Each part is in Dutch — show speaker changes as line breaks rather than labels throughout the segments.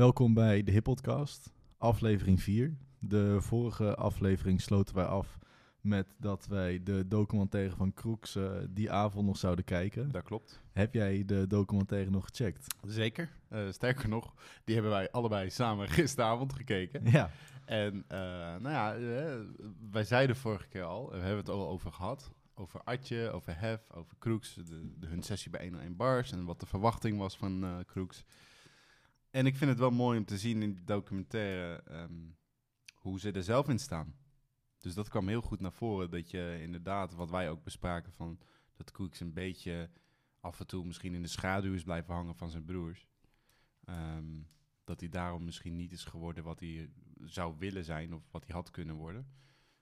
Welkom bij de Hip Podcast, aflevering 4. De vorige aflevering sloten wij af met dat wij de documentaire van Kroeks eh, die avond nog zouden kijken.
Dat klopt.
Heb jij de documentaire nog gecheckt?
Zeker. Eh, sterker nog, die hebben wij allebei samen gisteravond gekeken.
Ja.
En eh, nou ja, wij zeiden vorige keer al, we hebben het al over gehad, over Atje, over Hef, over Kroeks, de, de, hun sessie bij 101 Bars en wat de verwachting was van Kroeks. En ik vind het wel mooi om te zien in die documentaire ehm, hoe ze er zelf in staan. Dus dat kwam heel goed naar voren, dat je inderdaad, wat wij ook bespraken, van dat Kroeks een beetje af en toe misschien in de schaduw is blijven hangen van zijn broers. Ehm, dat hij daarom misschien niet is geworden wat hij zou willen zijn of wat hij had kunnen worden.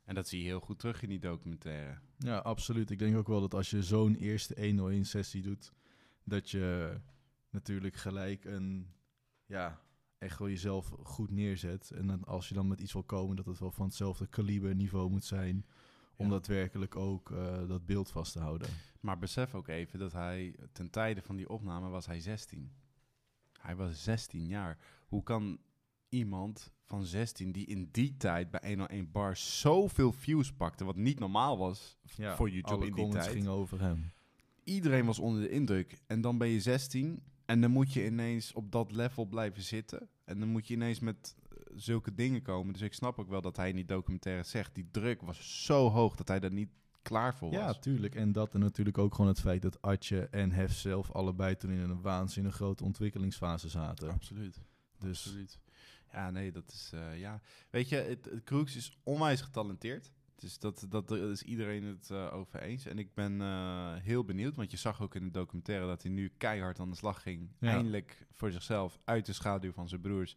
En dat zie je heel goed terug in die documentaire.
Ja, absoluut. Ik denk ook wel dat als je zo'n eerste 101 sessie doet, dat je natuurlijk gelijk een, ja, echt wel jezelf goed neerzet. En dan als je dan met iets wil komen, dat het wel van hetzelfde kaliber niveau moet zijn, om
Ja.
daadwerkelijk ook eh, dat beeld vast te houden.
Maar besef ook even dat hij ten tijde van die opname was hij 16. Hij was 16 jaar. Hoe kan iemand van 16 die in die tijd bij 101 Bar zoveel views pakte, wat niet normaal was
Ja,
voor YouTube
alle
in die tijd.
gingen over hem.
Iedereen was onder de indruk. En dan ben je 16 en dan moet je ineens op dat level blijven zitten. En dan moet je ineens met eh, zulke dingen komen. Dus ik snap ook wel dat hij in die documentaire zegt, die druk was zo hoog dat hij daar niet klaar voor was.
Ja, tuurlijk. En dat en natuurlijk ook gewoon het feit dat Atje en Hef zelf allebei toen in een waanzinnig grote ontwikkelingsfase zaten.
Absoluut.
Dus
Absoluut. Ja, nee, dat is... eh, ja. Weet je, het, het Kroeks is onwijs getalenteerd. Dus dat, dat is iedereen het eh, over eens. En ik ben eh, heel benieuwd, want je zag ook in de documentaire... dat hij nu keihard aan de slag ging.
Ja.
Eindelijk voor zichzelf, uit de schaduw van zijn broers.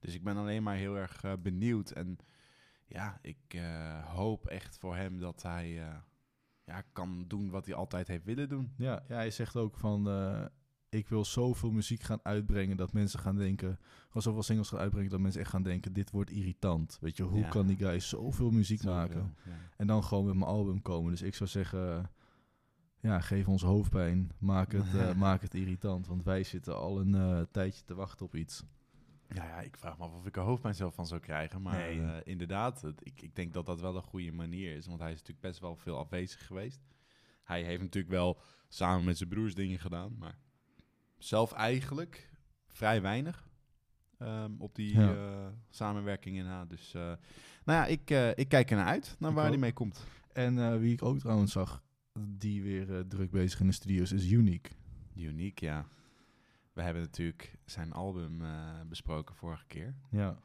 Dus ik ben alleen maar heel erg eh, benieuwd. En ja, ik hoop echt voor hem dat hij ja, kan doen wat hij altijd heeft willen doen.
ja, ja, hij zegt ook van... ik wil zoveel muziek gaan uitbrengen dat mensen gaan denken... Gewoon zoveel singles gaan uitbrengen dat mensen echt gaan denken... dit wordt irritant. Weet je, hoe
Ja.
kan die guy zoveel muziek
Zoveel,
maken?
ja.
En dan gewoon met mijn album komen. Dus ik zou zeggen... Ja, geef ons hoofdpijn. Maak het, eh, maak het irritant. Want wij zitten al een eh, tijdje te wachten op iets.
Ja, ja, ik vraag me af of ik er hoofdpijn zelf van zou krijgen. Maar
Nee.
eh, inderdaad, het- ik, ik denk dat dat wel een goede manier is. Want hij is natuurlijk best wel veel afwezig geweest. Hij heeft natuurlijk wel samen met zijn broers dingen gedaan. Maar zelf eigenlijk vrij weinig ehm, op die
Ja.
eh, samenwerking in na. Dus eh, nou ja, ik, eh, ik kijk er naar uit, naar
Ik
waar
ook.
hij mee komt.
En wie ik ook trouwens zag... die weer druk bezig in de studio's is Unique.
Uniek, ja. We hebben natuurlijk zijn album besproken vorige keer.
Ja.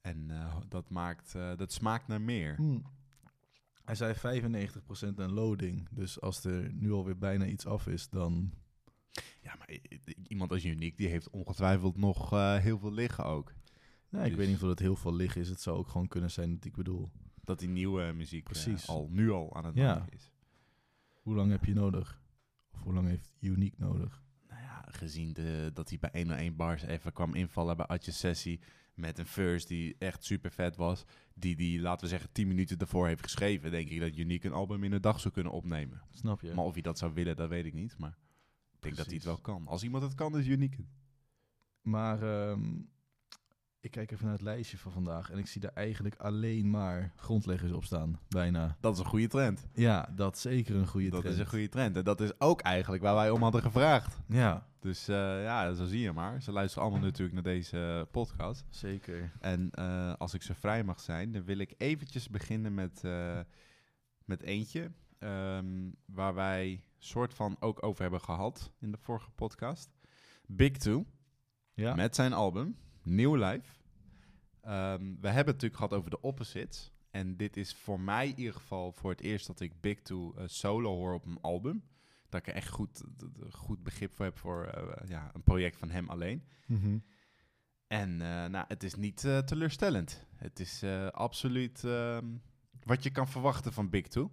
En dat, maakt, dat smaakt naar meer.
Hij zei 95% een loading. Dus als er nu alweer bijna iets af is, dan...
Ja, maar iemand als Uniek, die heeft ongetwijfeld nog eh, heel veel liggen ook.
Nee, ik
Dus-
weet niet of het heel veel liggen is. Het zou ook gewoon kunnen zijn dat ik bedoel...
Dat die nieuwe muziek eh,
Precies.
al nu al aan het
Ja.
maken is.
Hoe lang heb je nodig? Of hoe lang heeft Unique nodig?
Nou ja, gezien de, dat hij bij 101 Bars even kwam invallen bij Atje's sessie... met een verse die echt super vet was... die die, laten we zeggen, 10 minuten ervoor heeft geschreven... denk ik dat Uniek een album in een dag zou kunnen opnemen.
Snap je?
Maar of hij dat zou willen, dat weet ik niet. Maar denk dat hij het wel kan. Als iemand het kan, is Uniek.
Maar ehm, ik kijk even naar het lijstje van vandaag en ik zie daar eigenlijk alleen maar grondleggers op staan. Bijna.
Dat is een goede trend.
Ja, dat is zeker een goede
dat
trend.
is een goede trend. En dat is ook eigenlijk waar wij om hadden gevraagd.
Ja,
Dus eh, ja, zo zie je maar. Ze luisteren allemaal natuurlijk naar deze podcast.
zeker.
En eh, als ik zo vrij mag zijn, dan wil ik eventjes beginnen met, eh, met eentje. ehm, waar wij soort van ook over hebben gehad in de vorige podcast. Big Two,
Ja,
met zijn album, New Life. Ehm, we hebben het natuurlijk gehad over de opposites. En dit is voor mij in ieder geval voor het eerst dat ik Big Two eh, solo hoor op een album. Dat ik er echt goed, goed begrip voor heb voor eh, ja, een project van hem alleen.
Mhm.
En eh, nou, het is niet eh, teleurstellend. Het is eh, absoluut ehm, wat je kan verwachten van Big Two.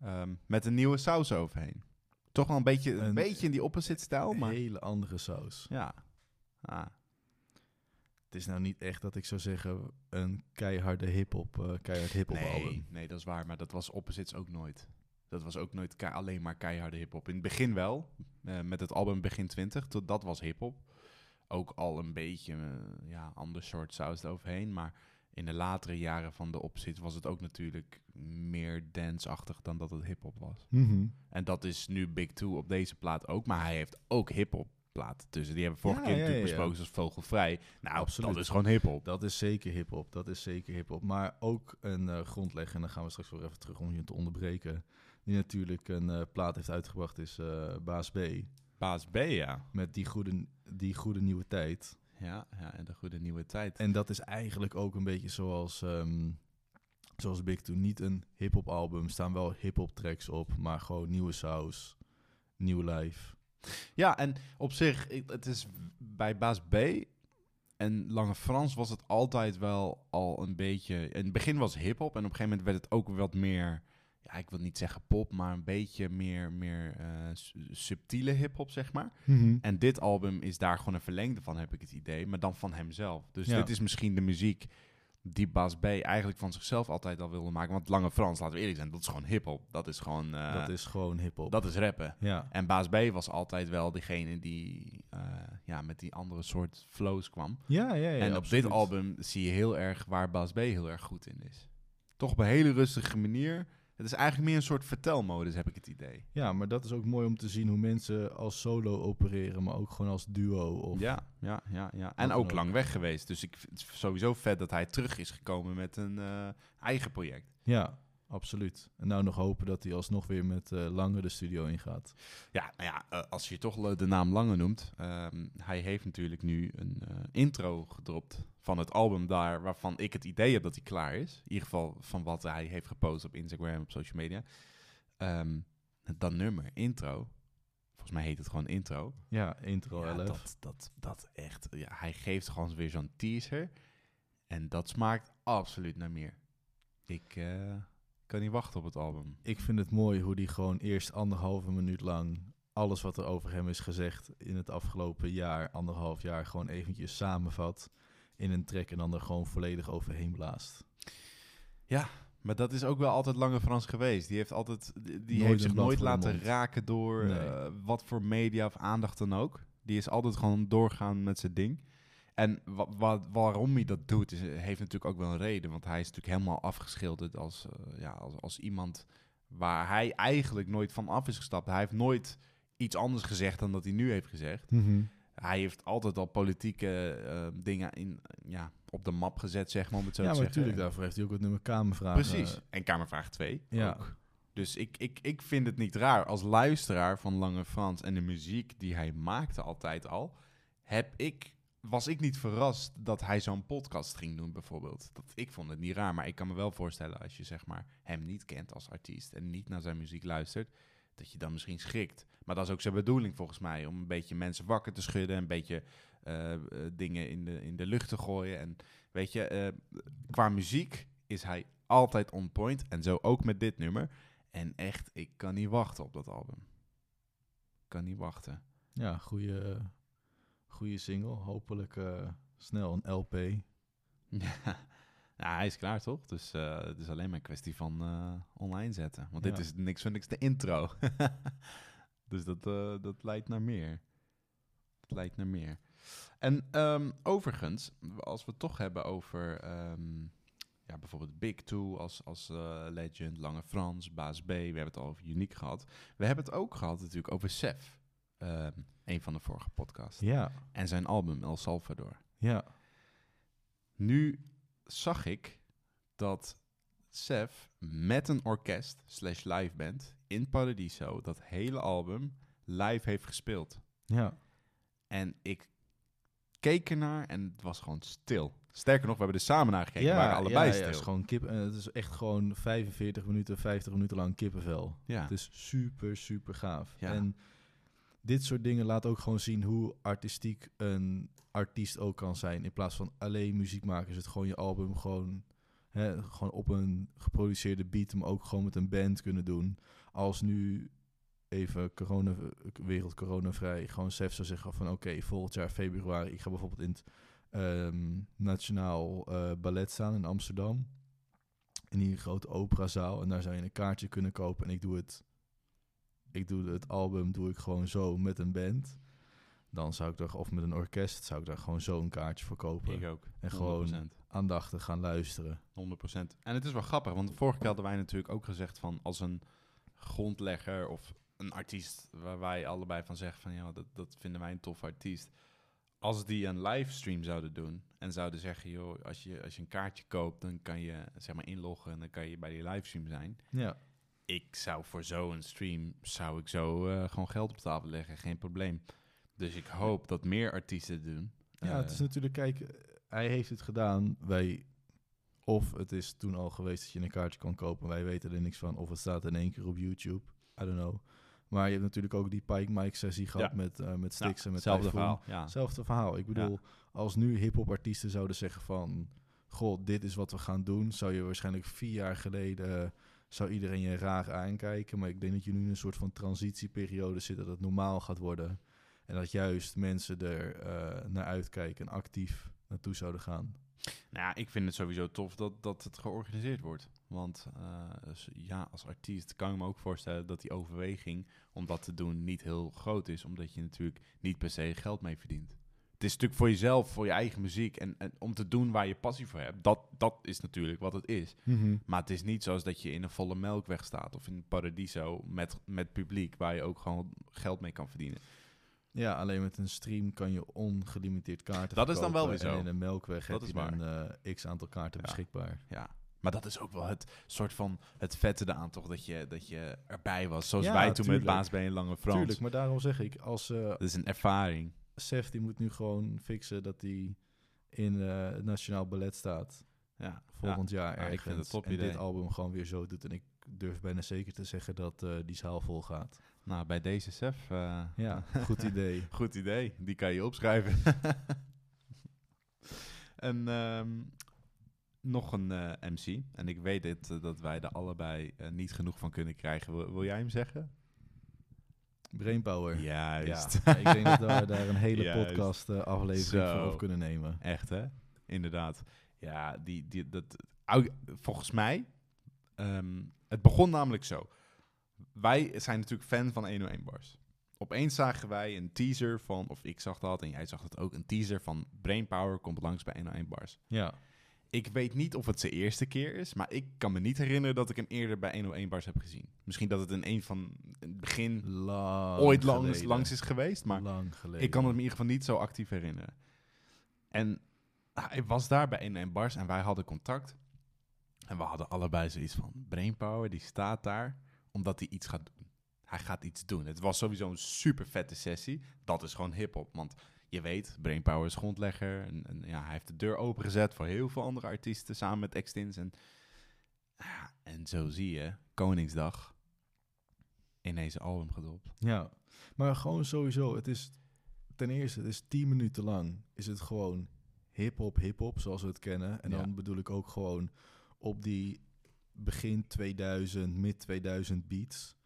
Ehm, met een nieuwe saus overheen. Toch wel een beetje, een
Een-
beetje in die opposite stijl,
een
maar
hele andere saus.
ja. Ah,
Het is nou niet echt dat ik zou zeggen een keiharde hip-hop, keihard hip-hop
nee,
album.
nee, dat is waar, maar dat was opposites ook nooit. Dat was ook nooit alleen maar keiharde hip-hop. In het begin wel, eh, met het album Begin 20, tot, dat was hip-hop. ook al een beetje eh, ja, ander soort saus eroverheen. Maar in de latere jaren van de opzit was het ook natuurlijk meer dance-achtig dan dat het hip-hop was.
Mhm.
En dat is nu Big Two op deze plaat ook. Maar hij heeft ook hip-hop platen tussen. Die hebben we vorige
Ja,
keer
ja,
natuurlijk
ja,
besproken als Vogelvrij. Nou,
Absoluut.
dat is gewoon hip-hop.
Dat is zeker hip-hop. Dat is zeker hip-hop. Maar ook een eh, grondlegger, en dan gaan we straks weer even terug om je te onderbreken. Die natuurlijk een eh, plaat heeft uitgebracht, is eh, Baas B.
Baas B, ja.
Met die goede, die goede nieuwe tijd.
Ja, ja, en de goede nieuwe tijd.
En dat is eigenlijk ook een beetje zoals, ehm, zoals Big Two. Niet een hip-hop album, staan wel hip-hop tracks op, maar gewoon nieuwe saus, nieuw lijf.
Ja, en op zich, het is bij Baas B en Lange Frans was het altijd wel al een beetje... In het begin was hip-hop en op een gegeven moment werd het ook wat meer... Ja, ik wil niet zeggen pop, maar een beetje meer, meer eh, su- subtiele hip-hop, zeg maar. En dit album is daar gewoon een verlengde van, heb ik het idee. Maar dan van hemzelf. Dus
Ja.
dit is misschien de muziek die Bas B eigenlijk van zichzelf altijd al wilde maken. Want Lange Frans, laten we eerlijk zijn, dat is gewoon hip-hop. Dat is gewoon... eh,
dat is gewoon hip-hop.
dat is rappen.
ja.
En Baas B was altijd wel degene die eh, ja, met die andere soort flows kwam.
Ja, ja, ja.
en op
absoluut.
dit album zie je heel erg waar Baas B heel erg goed in is. Toch op een hele rustige manier. Het is eigenlijk meer een soort vertelmodus, heb ik het idee.
Ja, maar dat is ook mooi om te zien hoe mensen als solo opereren, maar ook gewoon als duo. Of,
Ja, ja, ja, ja. En ook. lang weg geweest. Dus ik vind het sowieso vet dat hij terug is gekomen met een eh, eigen project.
Ja, absoluut. En nou nog hopen dat hij alsnog weer met eh Lange de studio ingaat.
Ja, nou ja, eh, als je toch le- de naam Lange noemt. ehm, hij heeft natuurlijk nu een eh, intro gedropt van het album daar, waarvan ik het idee heb dat hij klaar is. In ieder geval van wat hij heeft gepost op Instagram, op social media. Ehm, dat nummer, intro. Volgens mij heet het gewoon intro.
Ja, intro
Ja,
11.
dat, dat, dat echt, ja, hij geeft gewoon weer zo'n teaser. En dat smaakt absoluut naar meer. Ik eh, kan niet wachten op het album.
Ik vind het mooi hoe die gewoon eerst anderhalve minuut lang alles wat er over hem is gezegd in het afgelopen jaar, anderhalf jaar, gewoon eventjes samenvat in een track en dan er gewoon volledig overheen blaast.
Maar dat is ook wel altijd Lange Frans geweest. Die heeft altijd, die
Nooit
heeft zich nooit laten
mond.
raken door
Nee.
eh, wat voor media of aandacht dan ook. Die is altijd gewoon doorgaan met zijn ding. En wa wa- waarom hij dat doet, is, heeft natuurlijk ook wel een reden. Want hij is natuurlijk helemaal afgeschilderd als, eh, ja, als, als iemand waar hij eigenlijk nooit van af is gestapt. Hij heeft nooit iets anders gezegd dan dat hij nu heeft gezegd. Hij heeft altijd al politieke eh, dingen in, ja, op de map gezet, zeg maar, om het zo
Ja,
te
maar
zeggen.
natuurlijk, daarvoor heeft hij ook het nummer Kamervragen.
Precies. En Kamervraag 2
Ja.
ook. Dus ik, ik, ik vind het niet raar. Als luisteraar van Lange Frans en de muziek die hij maakte altijd al, heb ik, was ik niet verrast dat hij zo'n podcast ging doen bijvoorbeeld. Dat, ik vond het niet raar, maar ik kan me wel voorstellen als je zeg maar, hem niet kent als artiest en niet naar zijn muziek luistert, dat je dan misschien schrikt. Maar dat is ook zijn bedoeling volgens mij, om een beetje mensen wakker te schudden, een beetje eh, eh, dingen in de, in de lucht te gooien. En weet je, eh, qua muziek is hij altijd on point. En zo ook met dit nummer. En echt, ik kan niet wachten op dat album. Ik kan niet wachten.
Ja, goede, goede single. Hopelijk eh, snel een LP.
Ja. Hij is klaar toch? Dus eh, het is alleen maar een kwestie van eh, online zetten. Want dit is niks van niks de intro. dus dat, dat leidt naar meer. Dat leidt naar meer. En ehm, overigens, als we het toch hebben over ehm, ja, bijvoorbeeld Big Two als, als legend, Lange Frans, Baas B. We hebben het al over Uniek gehad. We hebben het ook gehad natuurlijk over Sef. Ehm, een van de vorige podcasts.
Ja,
En zijn album El Salvador.
ja.
Nu zag ik dat Sef met een orkest slash live band in Paradiso dat hele album live heeft gespeeld.
Ja,
En ik keek ernaar en het was gewoon stil. Sterker nog, we hebben er samen naar gekeken. we waren allebei
ja,
stil.
Ja, het is gewoon kip, eh, het is echt gewoon 45 minuten, 50 minuten lang kippenvel.
ja.
Het is super, super gaaf.
Ja.
En dit soort dingen laat ook gewoon zien hoe artistiek een artiest ook kan zijn. In plaats van alleen muziek maken, is het gewoon je album gewoon, hè, gewoon op een geproduceerde beat, maar ook gewoon met een band kunnen doen. Als nu even corona, wereld coronavrij, gewoon Sef zou zeggen van oké, volgend jaar februari, ik ga bijvoorbeeld in het ehm, Nationaal eh, Ballet staan in Amsterdam. In die grote operazaal. En daar zou je een kaartje kunnen kopen. En ik doe het. Ik doe het album doe ik gewoon zo met een band. dan zou ik er, of met een orkest, zou ik daar gewoon zo'n kaartje voor kopen.
Ik ook.
En gewoon
100%.
aandachtig gaan luisteren.
100%. En het is wel grappig, want vorige keer hadden wij natuurlijk ook gezegd van als een grondlegger of een artiest waar wij allebei van zeggen van ja, dat, dat vinden wij een tof artiest. Als die een livestream zouden doen en zouden zeggen, joh, als je, als je een kaartje koopt, dan kan je zeg maar inloggen en dan kan je bij die livestream zijn.
Ja,
Ik zou voor zo'n stream, zou ik zo eh, gewoon geld op tafel leggen, geen probleem. Dus ik hoop dat meer artiesten doen.
ja het is
Eh,
natuurlijk, kijk, hij heeft het gedaan. Wij, of het is toen al geweest dat je een kaartje kon kopen. Wij weten er niks van. Of het staat in één keer op YouTube. I don't know. Maar je hebt natuurlijk ook die Pike Mike sessie gehad
Ja.
met, eh met Stix en met
hetzelfde verhaal. Ja.
Hetzelfde verhaal. Ik bedoel, als nu hip-hop artiesten zouden zeggen van... Goh, dit is wat we gaan doen. Zou je waarschijnlijk vier jaar geleden... zou iedereen je raar aankijken. Maar ik denk dat je nu in een soort van transitieperiode zit... dat het normaal gaat worden. En dat juist mensen er eh, naar uitkijken... en actief naartoe zouden gaan.
Nou ik vind het sowieso tof dat, dat het georganiseerd wordt. Want eh, dus ja, als artiest kan ik me ook voorstellen dat die overweging om dat te doen niet heel groot is. Omdat je natuurlijk niet per se geld mee verdient. Het is natuurlijk voor jezelf, voor je eigen muziek en, en om te doen waar je passie voor hebt. Dat, dat is natuurlijk wat het is. Maar het is niet zoals dat je in een volle melkweg staat of in een paradiso met, met publiek waar je ook gewoon geld mee kan verdienen.
Ja, alleen met een stream kan je ongelimiteerd kaarten
Dat is dan wel weer zo.
En in een melkweg
Dat
heb je dan eh, x aantal kaarten
Ja.
beschikbaar.
Ja. Maar dat is ook wel het soort van het vette eraan toch, dat je, dat je erbij was. Zoals
Ja,
wij toen
tuurlijk.
met Baas B en Lange Frans.
Tuurlijk, maar daarom zeg ik, als eh
Dat is een ervaring.
Sef die moet nu gewoon fixen dat hij in eh, het Nationaal Ballet staat
Ja.
volgend jaar
Ja, ik vind het top
en
idee.
dit album gewoon weer zo doet. En ik durf bijna zeker te zeggen dat eh, die zaal vol gaat.
Nou, bij deze Sef. eh,
Ja, goed idee.
Goed idee. Die kan je opschrijven. en ehm, nog een MC. En ik weet dit, dat wij er allebei niet genoeg van kunnen krijgen. Wil, wil jij hem zeggen?
Brainpower.
Juist.
Ja, ik denk dat we daar een hele
Juist.
podcast eh, aflevering
Zo.
voor op kunnen nemen.
Echt, hè? Inderdaad. Ja, die, die, dat, volgens mij, ehm, het begon namelijk zo. Wij zijn natuurlijk fan van 101 Bars. Opeens zagen wij een teaser van, of ik zag dat en jij zag dat ook, een teaser van Brainpower komt langs bij 101 Bars.
Ja,
Ik weet niet of het zijn eerste keer is, maar ik kan me niet herinneren dat ik hem eerder bij 101 Bars heb gezien. Misschien dat het in een van het begin
lang
ooit langs, langs is geweest, maar
lang
ik kan het me in ieder geval niet zo actief herinneren. En ah, hij was daar bij 101 Bars en wij hadden contact. En we hadden allebei zoiets van, Brainpower, die staat daar omdat hij iets gaat doen. Hij gaat iets doen. Het was sowieso een super vette sessie. Dat is gewoon hip-hop. Want je weet, Brainpower is grondlegger. En, en ja, hij heeft de deur opengezet voor heel veel andere artiesten samen met Extins. En, ja, en zo zie je, Koningsdag, ineens een album gedropt.
Ja, maar gewoon sowieso, het is ten eerste, het is 10 minuten lang, is het gewoon hip-hop, hip-hop, zoals we het kennen. En
Ja.
dan bedoel ik ook gewoon op die begin 2000, mid 2000 beats.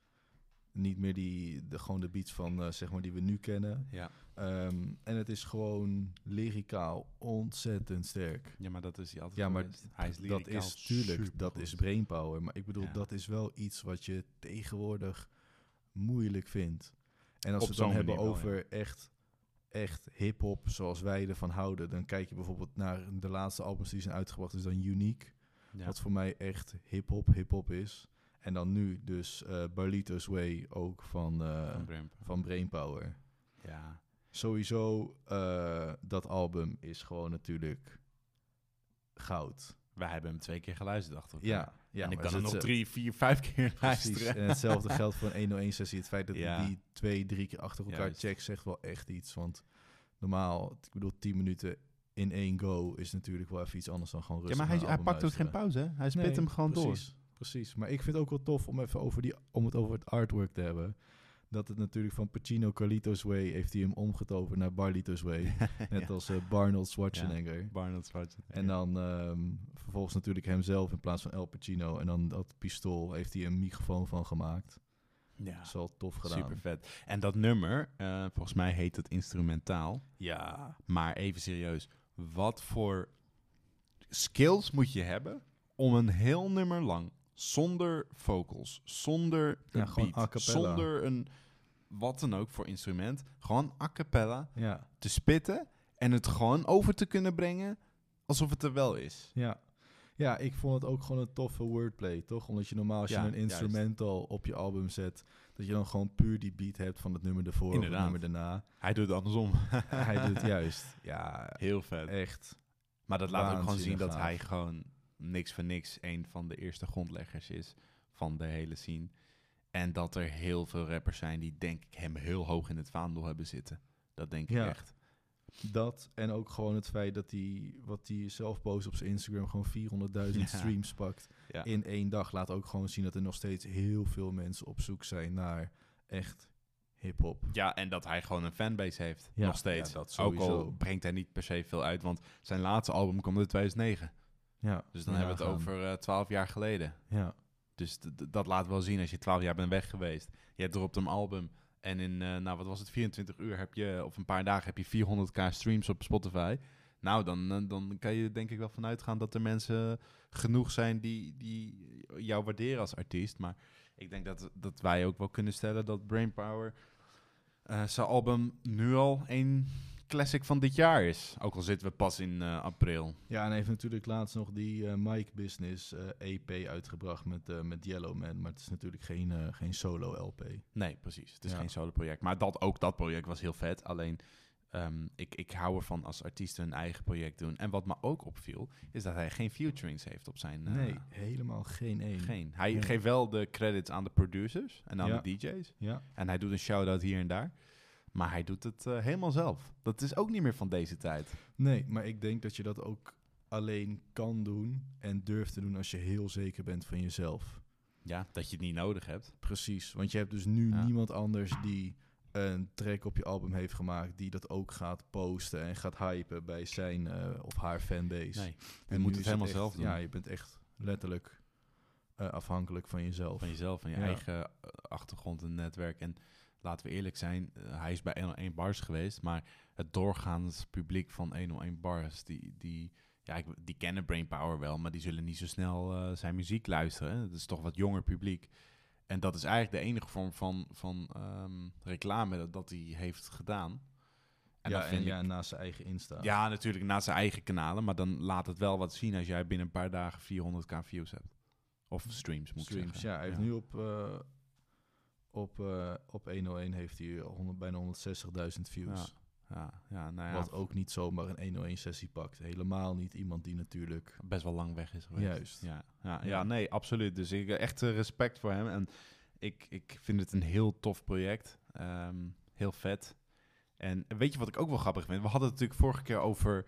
Niet meer die, de, gewoon de beats van, eh, zeg maar, die we nu kennen.
Ja.
Ehm, en het is gewoon lyricaal ontzettend sterk.
Ja, maar dat is hij altijd
Ja, maar
hij is
dat is tuurlijk, dat is brainpower. Maar ik bedoel,
Ja.
dat is wel iets wat je tegenwoordig moeilijk vindt. En als
Op
we het dan hebben
wel,
over echt, echt hip-hop zoals wij ervan houden, dan kijk je bijvoorbeeld naar de laatste albums die zijn uitgebracht, is dan Unique.
Ja.
Wat voor mij echt hip-hop, hip-hop is. En dan nu dus eh Barlito's Way ook van, eh,
Van
Brainpower.
Ja.
Sowieso, eh, dat album is gewoon natuurlijk goud.
Wij hebben hem twee keer geluisterd achter elkaar.
Ja, ja
en ik kan
het-
nog drie, vier, vijf keer
Precies.
luisteren.
En hetzelfde geldt voor een 101-sessie. Het feit dat
Ja.
hij die twee, drie keer achter elkaar
Juist.
checkt, zegt wel echt iets. Want normaal, ik bedoel, 10 minuten in één go is natuurlijk wel even iets anders dan gewoon
Ja,
rustig
maar hij, hij pakt ook geen pauze. hè? Hij spit
Nee,
hem gewoon
precies, Precies. Maar ik vind het ook wel tof om even over die, om het over het artwork te hebben. Dat het natuurlijk van Pacino Carlitos Way heeft hij hem omgetoverd naar Barlitos Way. Net
ja.
als eh, Barnold Schwarzenegger.
Barnard Schwarzenegger.
En dan ehm, vervolgens natuurlijk hemzelf in plaats van El Pacino. En dan dat pistool heeft hij een microfoon van gemaakt.
ja,
Dat is wel tof gedaan.
super vet. En dat nummer, eh, volgens mij heet het instrumentaal.
Ja.
Maar even serieus, wat voor skills moet je hebben om een heel nummer lang zonder vocals, zonder
Ja,
een beat, zonder een wat dan ook voor instrument, gewoon a cappella
Ja,
te spitten en het gewoon over te kunnen brengen alsof het er wel is.
ja. Ja, ik vond het ook gewoon een toffe wordplay, toch? Omdat je normaal als je
Ja,
een
juist.
instrumental op je album zet, dat je dan gewoon puur die beat hebt van het nummer ervoor of
Inderdaad.
het nummer daarna.
Hij doet het andersom.
Hij doet het juist. Ja,
Heel vet.
echt.
Maar dat laat ook gewoon zien dat hij gewoon niks voor niks een van de eerste grondleggers is van de hele scene. En dat er heel veel rappers zijn die denk ik hem heel hoog in het vaandel hebben zitten. Dat denk ik
Ja.
echt.
Dat en ook gewoon het feit dat hij, wat hij zelf post op zijn Instagram, gewoon 400.000
Ja.
streams pakt
Ja.
in één dag. Laat ook gewoon zien dat er nog steeds heel veel mensen op zoek zijn naar echt hip-hop.
ja, en dat hij gewoon een fanbase heeft.
Ja,
nog steeds.
ja, dat
ook al brengt hij niet per se veel uit. Want zijn laatste album kwam in 2009.
Ja,
Dus dan hebben we het over eh, 12 jaar geleden.
Ja,
Dus dat laat wel zien als je 12 jaar bent weg geweest. Je dropt een album. En in, eh, nou wat was het, 24 uur heb je, of een paar dagen heb je 400k streams op Spotify. Nou, dan, eh, dan kan je denk ik wel vanuit gaan dat er mensen genoeg zijn die, die jou waarderen als artiest. Maar ik denk dat, dat wij ook wel kunnen stellen dat Brainpower eh zijn album nu al een classic van dit jaar is. Ook al zitten we pas in eh, april.
ja en heeft natuurlijk laatst nog die eh Mike Business eh, EP uitgebracht met, met Yellow Man. Maar het is natuurlijk geen, geen solo LP.
Nee, precies. Het is
Ja.
geen solo project. Maar dat, ook dat project was heel vet. Alleen, ehm, ik, ik hou ervan als artiesten hun eigen project doen. En wat me ook opviel, is dat hij geen featurings heeft op zijn...
nee, helemaal geen één.
Geen. Hij
Nee.
geeft wel de credits aan de producers en aan
Ja.
de DJ's.
Ja,
En hij doet een shout-out hier en daar. Maar hij doet het eh, helemaal zelf. Dat is ook niet meer van deze tijd.
nee, maar ik denk dat je dat ook alleen kan doen en durft te doen als je heel zeker bent van jezelf.
Ja, dat je het niet nodig hebt.
Precies, want je hebt dus nu
Ja.
niemand anders die een track op je album heeft gemaakt, die dat ook gaat posten en gaat hypen bij zijn eh, of haar fanbase.
Nee,
En
je moet het helemaal
echt-
zelf doen.
Ja, je bent echt letterlijk eh, afhankelijk van jezelf.
Van jezelf, van je
Ja.
eigen achtergrond en netwerk. En laten we eerlijk zijn, eh, hij is bij 101 Bars geweest, maar het doorgaans publiek van 101 Bars, die, die, ja, ik, die kennen Brainpower wel, maar die zullen niet zo snel eh, zijn muziek luisteren. Het is toch wat jonger publiek. En dat is eigenlijk de enige vorm van, van ehm, reclame dat, dat hij heeft gedaan. En
ja, en
ik-
ja, naast zijn eigen Insta.
ja, natuurlijk naast zijn eigen kanalen, maar dan laat het wel wat zien als jij binnen een paar dagen 400k views hebt. Of streams, moet ik
streams.
zeggen.
Ja, hij heeft nu op, eh, op, eh, op 101 heeft hij 100, bijna 160.000 views.
Ja, ja, nou ja,
Wat ook niet zomaar een 101 sessie pakt. Helemaal niet iemand die natuurlijk...
best wel lang weg is geweest.
Juist.
Ja, ja, ja.
Ja.
nee, absoluut. Dus ik echt eh, respect voor hem. En ik, ik vind het een heel tof project. Ehm, heel vet. En weet je wat ik ook wel grappig vind? We hadden het natuurlijk vorige keer over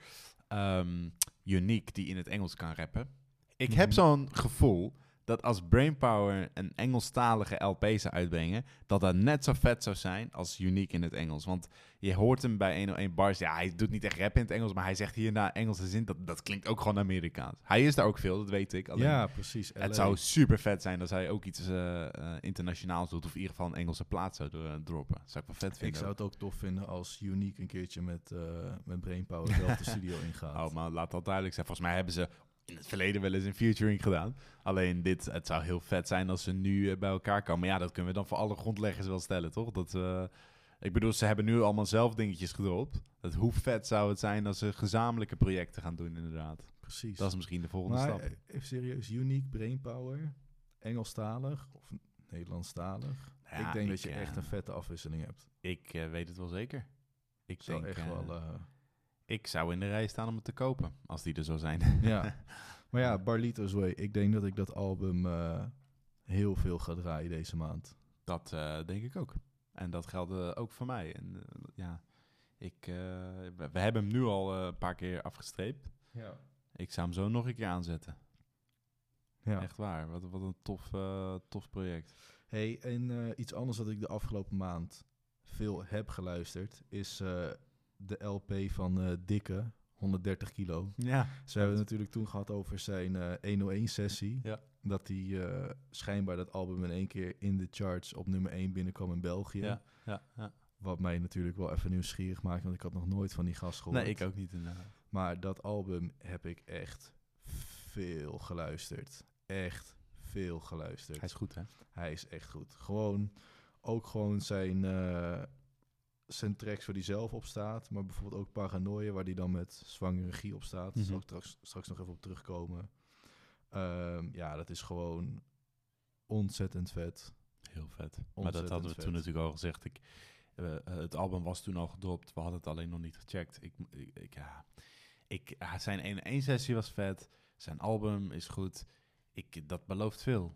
ehm, Unique, die in het Engels kan rappen. Ik heb
Mhm.
zo'n gevoel dat als Brainpower een Engelstalige LP zou uitbrengen, dat dat net zo vet zou zijn als Unique in het Engels. Want je hoort hem bij 101 Bars, ja, hij doet niet echt rap in het Engels, maar hij zegt hierna Engelse zin, dat, dat klinkt ook gewoon Amerikaans. Hij is daar ook veel, dat weet ik. Alleen,
ja, precies. LA.
het zou super vet zijn als hij ook iets eh, eh, internationaals doet, of in ieder geval een Engelse plaat zou do- droppen. Dat zou ik wel vet
Ik
vinden.
zou het ook tof vinden als Unique een keertje met, eh met Brainpower zelf de studio ingaat.
Oh, maar laat dat duidelijk zijn. Volgens mij hebben ze in het verleden wel eens een featuring gedaan. Alleen dit, het zou heel vet zijn als ze nu eh, bij elkaar komen. Maar ja, dat kunnen we dan voor alle grondleggers wel stellen, toch? Dat, eh, ik bedoel, ze hebben nu allemaal zelf dingetjes gedropt. Dat, hoe vet zou het zijn als ze gezamenlijke projecten gaan doen, inderdaad.
Precies.
Dat is misschien de volgende
maar
stap.
eh, even serieus, Unique, Brainpower, Engelstalig of Nederlandstalig.
Ja,
ik denk dat je
eh,
echt een vette afwisseling hebt.
Ik eh, weet het wel zeker. Ik
Zou
denk,
echt
eh,
wel...
ik zou in de rij staan om het te kopen, als die er zou zijn.
ja. Maar ja, Barlito's Way. Ik denk dat ik dat album eh, heel veel ga draaien deze maand.
Dat eh, denk ik ook. En dat geldt eh, ook voor mij. En ja, ik, we, we hebben hem nu al een paar keer afgestreept.
Ja.
Ik zou hem zo nog een keer aanzetten.
ja.
Echt waar. Wat, wat een tof, tof project.
Hey, en iets anders dat ik de afgelopen maand veel heb geluisterd, is de LP van eh Dikke, 130 kilo.
Ja.
Ze hebben het natuurlijk toen gehad over zijn eh 101-sessie.
Ja.
Dat hij eh, schijnbaar dat album in één keer in de charts op nummer 1 binnenkwam in België.
Ja, ja, ja.
Wat mij natuurlijk wel even nieuwsgierig maakt, want ik had nog nooit van die gast gehoord.
Nee, ik ook niet inderdaad.
Maar dat album heb ik echt veel geluisterd. Echt veel geluisterd.
Hij is goed, hè?
Hij is echt goed. Gewoon ook gewoon zijn, zijn tracks waar hij zelf op staat. Maar bijvoorbeeld ook Paranoia, waar hij dan met zwangere regie op staat. Zal
Mhm.
ik straks, straks nog even op terugkomen. Ehm, ja, dat is gewoon ontzettend vet.
Heel vet. maar dat
Ontzettend
hadden we
vet.
toen natuurlijk al gezegd. Ik, eh, het album was toen al gedropt. We hadden het alleen nog niet gecheckt. Ik, ik, ja, ik, zijn 1-1 sessie was vet. Zijn album is goed. Ik, dat belooft veel.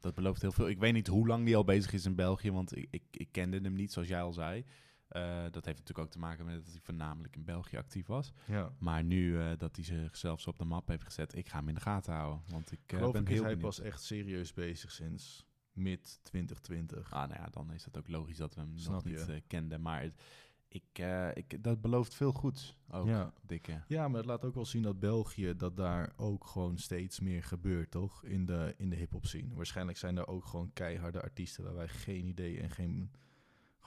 Dat belooft heel veel. Ik weet niet hoe lang die al bezig is in België, want ik, ik, ik kende hem niet, zoals jij al zei. Eh, dat heeft natuurlijk ook te maken met dat hij voornamelijk in België actief was.
Ja.
Maar nu eh, dat hij zichzelf zo op de map heeft gezet, ik ga hem in de gaten houden. Want ik eh,
Geloof
ben
ik is
heel
hij
benieuwd.
pas echt serieus bezig sinds mid 2020.
Ah, nou ja, dan is het ook logisch dat we hem nog niet
je.
kenden. Maar het- ik, ik, dat belooft veel goeds. Ook,
Ja.
dikke.
Ja, maar het laat ook wel zien dat België, dat daar ook gewoon steeds meer gebeurt, toch? In de, in de hip-hop scene. Waarschijnlijk zijn er ook gewoon keiharde artiesten waar wij geen idee en geen,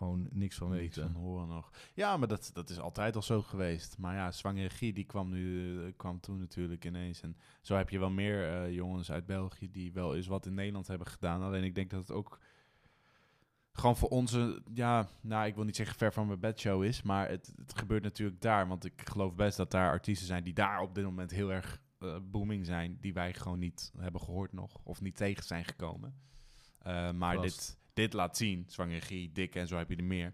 gewoon niks van
Niks
weten.
van horen nog. Ja, maar dat, dat is altijd al zo geweest. Maar ja, Zwangere Guy, die kwam, nu, eh, kwam toen natuurlijk ineens. En zo heb je wel meer eh, jongens uit België die wel eens wat in Nederland hebben gedaan. Alleen ik denk dat het ook gewoon voor onze, ja, nou ik wil niet zeggen ver van mijn bedshow is. Maar het, het gebeurt natuurlijk daar. Want ik geloof best dat daar artiesten zijn die daar op dit moment heel erg eh, booming zijn. Die wij gewoon niet hebben gehoord nog. Of niet tegen zijn gekomen. Maar dit, dit laat zien, Zwangere Guy, Dikke en zo heb je er meer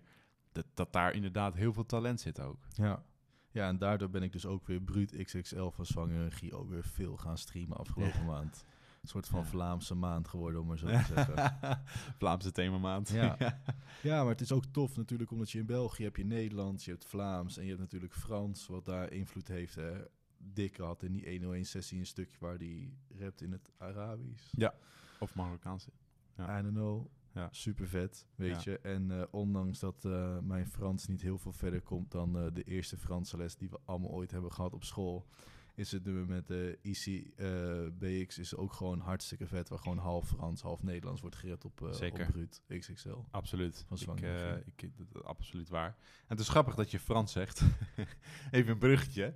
dat, dat daar inderdaad heel veel talent zit ook.
Ja. ja, en daardoor ben ik dus ook weer Bruut XXL van Zwangere Regie ook weer veel gaan streamen afgelopen maand. Een soort van
Ja.
Vlaamse maand geworden, om maar zo te zeggen.
Vlaamse themamaand.
Ja. Ja, maar het is ook tof natuurlijk, omdat je in België heb je Nederlands, je hebt Vlaams en je hebt natuurlijk Frans, wat daar invloed heeft. Hè. Dikke had in die 101-sessie een stukje waar die rapt in het Arabisch.
Of Marokkaanse. Ja.
I don't know.
Ja.
Super vet, weet
Ja.
je. En eh, ondanks dat eh, mijn Frans niet heel veel verder komt dan eh, de eerste Franse les die we allemaal ooit hebben gehad op school, is het nummer met de IC eh, BX is ook gewoon hartstikke vet, waar gewoon half Frans, half Nederlands wordt gered op, eh
Zeker.
op Bruut XXL.
Absoluut.
Van
ik, eh, ik, dat- absoluut waar. En het is grappig dat je Frans zegt. Even een bruggetje.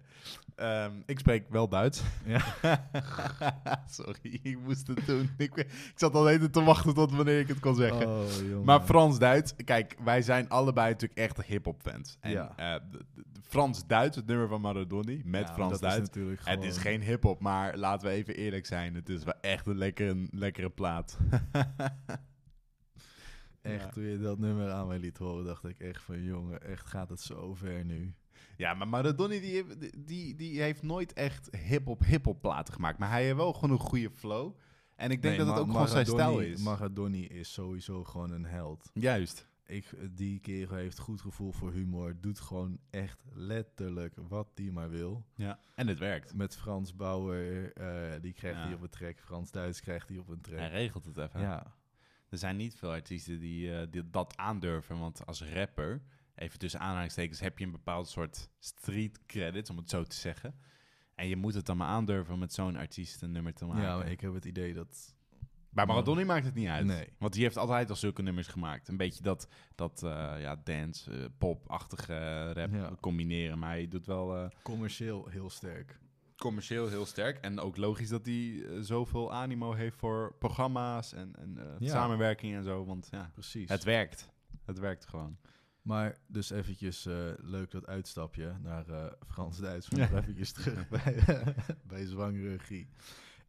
Ehm, ik spreek wel Duits.
Ja.
Sorry, ik moest het doen. Ik, ik zat al even te wachten tot wanneer ik het kon zeggen.
Oh.
Maar Frans-Duits, kijk, wij zijn allebei natuurlijk echt hip-hop fans. En
Ja.
eh, Frans-Duits, het nummer van Maradoni, met
Ja,
Frans-Duits. Het is geen hip-hop, maar laten we even eerlijk zijn. Het is wel echt een lekkere, lekkere plaat.
Echt, toen je dat nummer aan mij liet horen, dacht ik echt van... Jongen, echt gaat het zo ver nu.
Ja, maar Maradoni die, heeft- die, die heeft nooit echt hip-hop, hip-hop platen gemaakt. Maar hij heeft wel gewoon een goede flow. En ik denk
Nee,
dat het ook gewoon zijn stijl is.
Maradoni is sowieso gewoon een held.
Juist.
Ik, die kerel heeft goed gevoel voor humor. Doet gewoon echt letterlijk wat hij maar wil.
Ja. En het werkt.
Met Frans Bauer, eh, die krijgt
Ja.
hij op een track. Frans-Duits krijgt hij op een track.
Hij regelt het even.
ja.
Er zijn niet veel artiesten die, eh, die dat aandurven. Want als rapper, even tussen aanhalingstekens, heb je een bepaald soort street credits, om het zo te zeggen. En je moet het dan maar aandurven om met zo'n artiest een nummer te maken.
ja, maar ik heb het idee dat...
Bij Maradoni maakt het niet uit.
Nee.
Want die heeft altijd al zulke nummers gemaakt. Een beetje dat, dat eh, ja, dance, eh, pop-achtige eh, rap
Ja.
combineren. Maar hij doet wel
Commercieel heel sterk.
commercieel heel sterk. En ook logisch dat hij zoveel animo heeft voor programma's en, en
Ja.
samenwerking en zo. Want ja,
Precies.
het werkt. Het werkt gewoon.
Maar dus eventjes leuk dat uitstapje naar Frans-Duits. Maar
Ja.
eventjes terug bij, bij Zwangere Guy.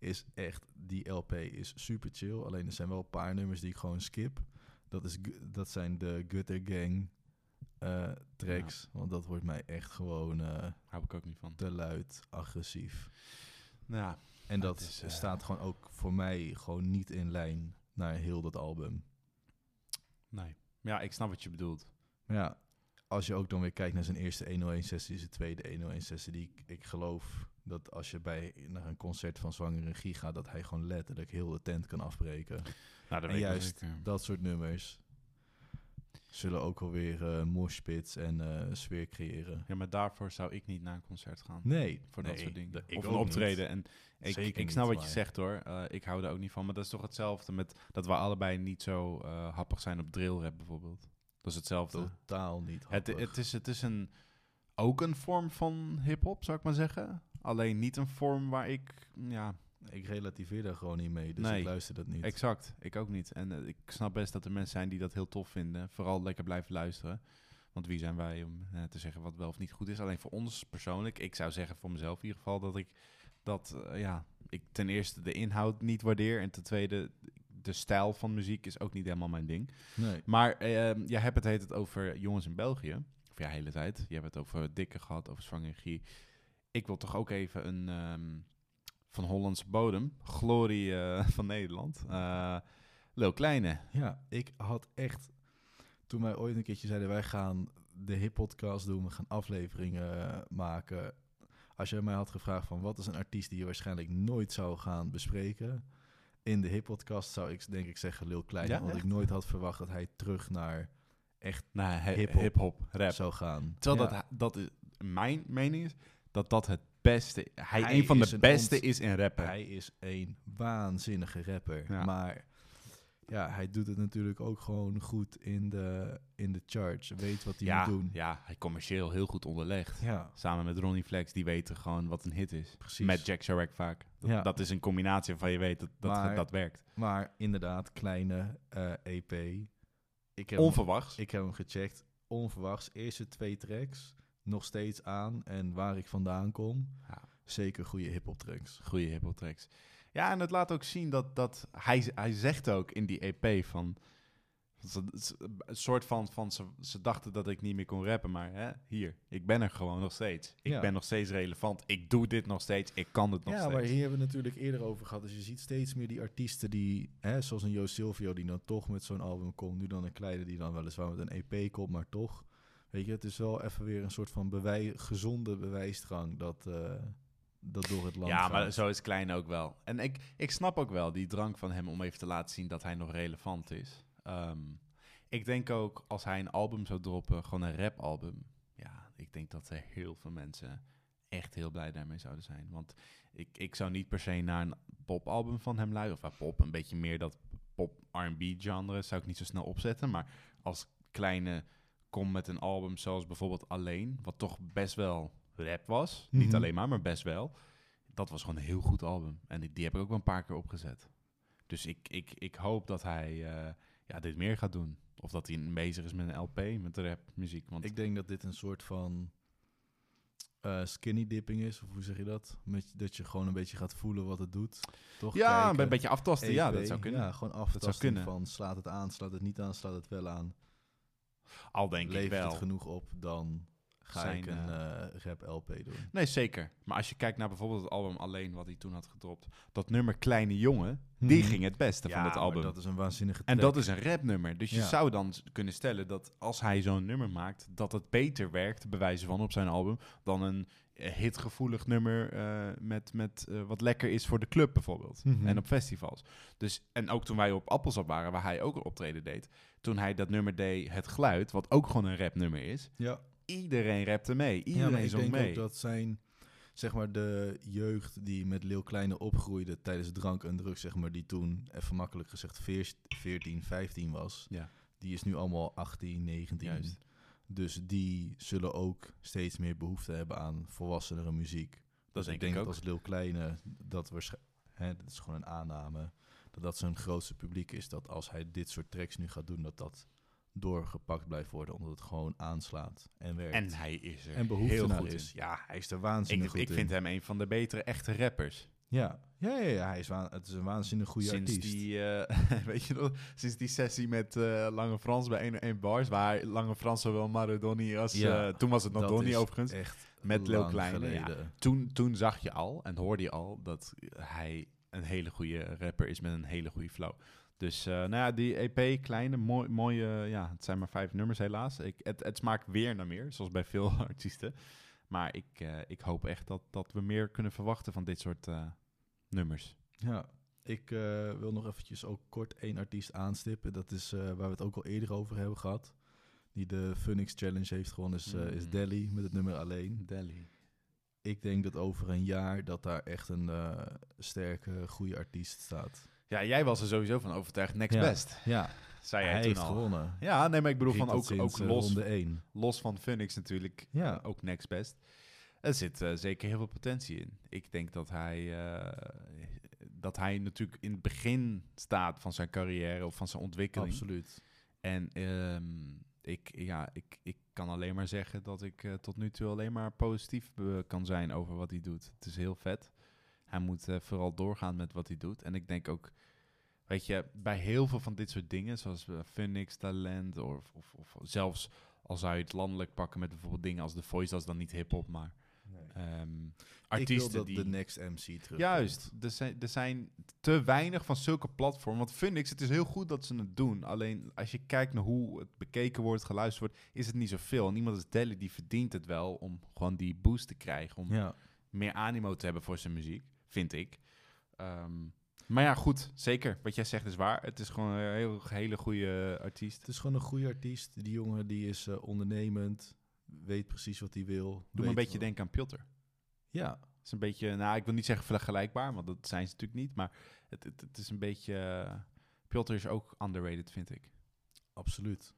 Is echt, die LP is super chill. Alleen er zijn wel een paar nummers die ik gewoon skip. Dat, is, dat zijn de Gutter Gang eh, tracks. Want dat wordt mij echt gewoon
Hou ik ook niet van.
te luid, agressief.
Ja,
En dat
is, eh,
staat gewoon ook voor mij gewoon niet in lijn naar heel dat album.
nee. Ja, ik snap wat je bedoelt.
Maar ja, als je ook dan weer kijkt naar zijn eerste 101-sessie, zijn tweede 101-sessie, die ik, ik geloof dat als je bij naar een concert van Zwangere Regie gaat, dat hij gewoon letterlijk heel de tent kan afbreken.
Nou, dat
en
weet ik wel
juist
zeker.
dat soort nummers zullen ook alweer eh moshpits en eh, sfeer creëren.
Ja, maar daarvoor zou ik niet naar een concert gaan.
Nee,
voor dat soort dingen.
ik
of een
niet.
optreden. En ik,
Zeker
ik snap wat je zegt hoor. Eh, ik hou daar ook niet van. Maar dat is toch hetzelfde met dat we allebei niet zo eh, happig zijn op drillrap bijvoorbeeld. Dat is hetzelfde.
Totaal niet.
Het, het, is, het is een, ook een vorm van hip-hop, zou ik maar zeggen. Alleen niet een vorm waar ik. Ja,
ik relativeer daar gewoon niet mee, dus
Nee.
ik luister dat niet.
Exact, ik ook niet. En eh, ik snap best dat er mensen zijn die dat heel tof vinden. Vooral lekker blijven luisteren. Want wie zijn wij om eh, te zeggen wat wel of niet goed is? Alleen voor ons persoonlijk, ik zou zeggen voor mezelf in ieder geval, dat ik dat, eh, ja, ik ten eerste de inhoud niet waardeer. En ten tweede, de stijl van muziek is ook niet helemaal mijn ding.
Nee.
Maar eh, jij hebt het heet het over jongens in België. Of ja, de hele tijd. Je hebt het over Dikke gehad, over Regie. Ik wil toch ook even een ehm, van Hollandse bodem. Glorie eh, van Nederland. Lil Kleine.
Ja, ik had echt... Toen wij ooit een keertje zeiden, wij gaan de hip-podcast doen, we gaan afleveringen eh, maken. Als jij mij had gevraagd van wat is een artiest die je waarschijnlijk nooit zou gaan bespreken... In de hip-podcast zou ik denk ik zeggen Lil Kleine.
Ja,
want ik nooit had verwacht dat hij terug naar echt
he-
Hip-hop.
rap.
zou gaan.
Terwijl
Ja.
dat, dat is, mijn mening is dat dat het beste... Hij,
Hij
een van de beste
ont-
is in rappen.
Hij is een waanzinnige rapper.
Ja.
Maar ja, hij doet het natuurlijk ook gewoon goed in de, in de charts. Weet wat hij
ja,
moet doen.
ja, hij commercieel heel goed onderlegd.
Ja,
Samen met Ronnie Flex, die weten gewoon wat een hit is.
precies.
Met Jack Chirac vaak. Dat,
Ja.
dat is een combinatie waarvan je weet dat dat,
Maar-
dat werkt.
Maar inderdaad, kleine eh, EP. Ik heb, hem,
Onverwachts.
ik heb hem gecheckt. Onverwachts. Eerste twee tracks. Nog steeds aan. En waar ik vandaan kom.
Ja.
Zeker goede hip-hop tracks.
Goede hip tracks. Ja, en het laat ook zien dat, dat hij, hij zegt ook in die EP van... Een soort van, van ze, ze dachten dat ik niet meer kon rappen, maar hè, hier, ik ben er gewoon nog steeds. Ik
Ja.
ben nog steeds relevant. Ik doe dit nog steeds. Ik kan het nog
ja,
steeds.
maar hier hebben we het natuurlijk eerder over gehad. Dus je ziet steeds meer die artiesten die, hè, zoals een Jo Silvio, die dan toch met zo'n album komt. Nu dan een kleine die dan weliswaar met een EP komt, maar toch. Weet je, het is wel even weer een soort van bewij gezonde bewijsdrang dat, eh, dat door het land
Ja,
gaat.
maar zo is Klein ook wel. En ik, ik snap ook wel die drang van hem om even te laten zien dat hij nog relevant is. Ehm, ik denk ook als hij een album zou droppen, gewoon een rapalbum. Ja, ik denk dat er heel veel mensen echt heel blij daarmee zouden zijn. Want ik, ik zou niet per se naar een popalbum van hem luisteren. Of pop, een beetje meer dat pop-R&B genre zou ik niet zo snel opzetten. Maar als Kleine komt met een album zoals bijvoorbeeld Alleen, wat toch best wel rap was. Niet
Mhm.
alleen maar, maar best wel. Dat was gewoon een heel goed album. En die, die heb ik ook wel een paar keer opgezet. Dus ik, ik, ik hoop dat hij eh, ja, dit meer gaat doen. Of dat hij bezig is met een LP, met rapmuziek. Want
Ik denk dat dit een soort van eh, skinny dipping is, of hoe zeg je dat? Met, dat je gewoon een beetje gaat voelen wat het doet. Toch?
ja,
Kijken,
een beetje aftasten. ja, dat zou kunnen.
Ja, gewoon aftasten
kunnen.
van slaat het aan, slaat het niet aan, slaat het wel aan.
Al denk ik wel.
het genoeg op, dan ga
Zijn,
ik een eh, rap LP doen.
Nee, zeker. Maar als je kijkt naar bijvoorbeeld het album Alleen, wat hij toen had gedropt. Dat nummer Kleine Jongen, die
Mhm.
ging het beste van het album.
dat is een waanzinnige
En
track.
dat is een rapnummer. Dus je
Ja.
zou dan kunnen stellen dat als hij zo'n nummer maakt, dat het beter werkt, bij wijze van op zijn album, dan een eh, hitgevoelig nummer eh, met, met eh, wat lekker is voor de club bijvoorbeeld.
Mhm.
En op festivals. Dus, en ook toen wij op Appelsap waren, waar hij ook een optreden deed, toen hij dat nummer deed, Het Geluid, wat ook gewoon een rapnummer is,
Ja,
iedereen rapte mee.
ja
Iedereen
ik denk
mee.
dat zijn, zeg maar, de jeugd die met Leeuw Kleine opgroeide tijdens drank en drugs, zeg maar, die toen, even makkelijk gezegd, 14, 15 was,
Ja.
die is nu allemaal 18, 19.
Juist.
Dus die zullen ook steeds meer behoefte hebben aan volwassenere muziek. Dus
denk
ik denk
ik
dat als Lil Kleine, dat waarschijnlijk, hè, dat is gewoon een aanname, dat dat zijn grootste publiek is. Dat als hij dit soort tracks nu gaat doen, dat dat doorgepakt blijft worden, omdat het gewoon aanslaat en werkt.
En hij is er
En behoefte
heel goed
is.
in.
Ja, hij is er waanzinnig
Ik,
goed
ik
in.
vind hem een van de betere echte rappers.
Ja, ja, ja, ja, hij is waan, het is een waanzinnig goede
sinds
artiest.
die, eh, weet je nog, sinds die sessie met eh, Lange Frans bij 101 Bars, waar Lange Frans zowel Maradoni als,
Ja,
eh, toen was het nog Donny overigens,
Echt
met
lang
Kleine. Ja. Toen, toen zag je al en hoorde je al dat hij een hele goede rapper is met een hele goede flow. Dus nou ja, die EP, kleine, mooi, mooie, ja, het zijn maar vijf nummers helaas. Ik, het, het smaakt weer naar meer, zoals bij veel artiesten. Maar ik, ik hoop echt dat, dat we meer kunnen verwachten van dit soort nummers.
Ja, ik eh, wil nog eventjes ook kort één artiest aanstippen. Dat is eh, waar we het ook al eerder over hebben gehad. Die de Phoenix Challenge heeft gewonnen, is, eh, is
Mm.
Delhi met het nummer Alleen.
Delhi.
Ik denk dat over een jaar dat daar echt een sterke, goede artiest staat.
Ja, jij was er sowieso van overtuigd. Next
Ja.
best.
Ja,
Zei
hij
toen
heeft
al.
gewonnen.
Ja, nee, maar ik bedoel van ook, ook los,
ronde 1.
los van Phoenix natuurlijk.
Ja.
ook next best. Er zit eh, zeker heel veel potentie in. Ik denk dat hij... eh, dat hij natuurlijk in het begin staat van zijn carrière of van zijn ontwikkeling.
Absoluut.
En ehm, ik, ja, ik, ik kan alleen maar zeggen dat ik eh, tot nu toe alleen maar positief kan zijn over wat hij doet. Het is heel vet. Hij moet vooral doorgaan met wat hij doet. En ik denk ook, weet je, bij heel veel van dit soort dingen, zoals Phoenix Talent, of, of, of zelfs al zou je het landelijk pakken met bijvoorbeeld dingen als The Voice, dat is dan niet hip-hop, maar ehm, artiesten
ik wil dat
die.
de Next MC terug.
Juist, er zijn, er zijn te weinig van zulke platforms. Want Phoenix, het is heel goed dat ze het doen. Alleen als je kijkt naar hoe het bekeken wordt, geluisterd wordt, is het niet zoveel. En iemand als Deli, die verdient het wel om gewoon die boost te krijgen. Om
Ja,
meer animo te hebben voor zijn muziek, vind ik. Ehm, maar ja, goed, zeker. Wat jij zegt is waar. Het is gewoon een heel, hele goede artiest.
het is gewoon een goede artiest. Die jongen die is eh, ondernemend, weet precies wat hij wil.
Doe me een beetje
wat-
denken aan Piotr.
Ja,
Het is een beetje, nou, ik wil niet zeggen vergelijkbaar, want dat zijn ze natuurlijk niet. Maar het, het, het is een beetje... eh, Piotr is ook underrated, vind ik.
absoluut.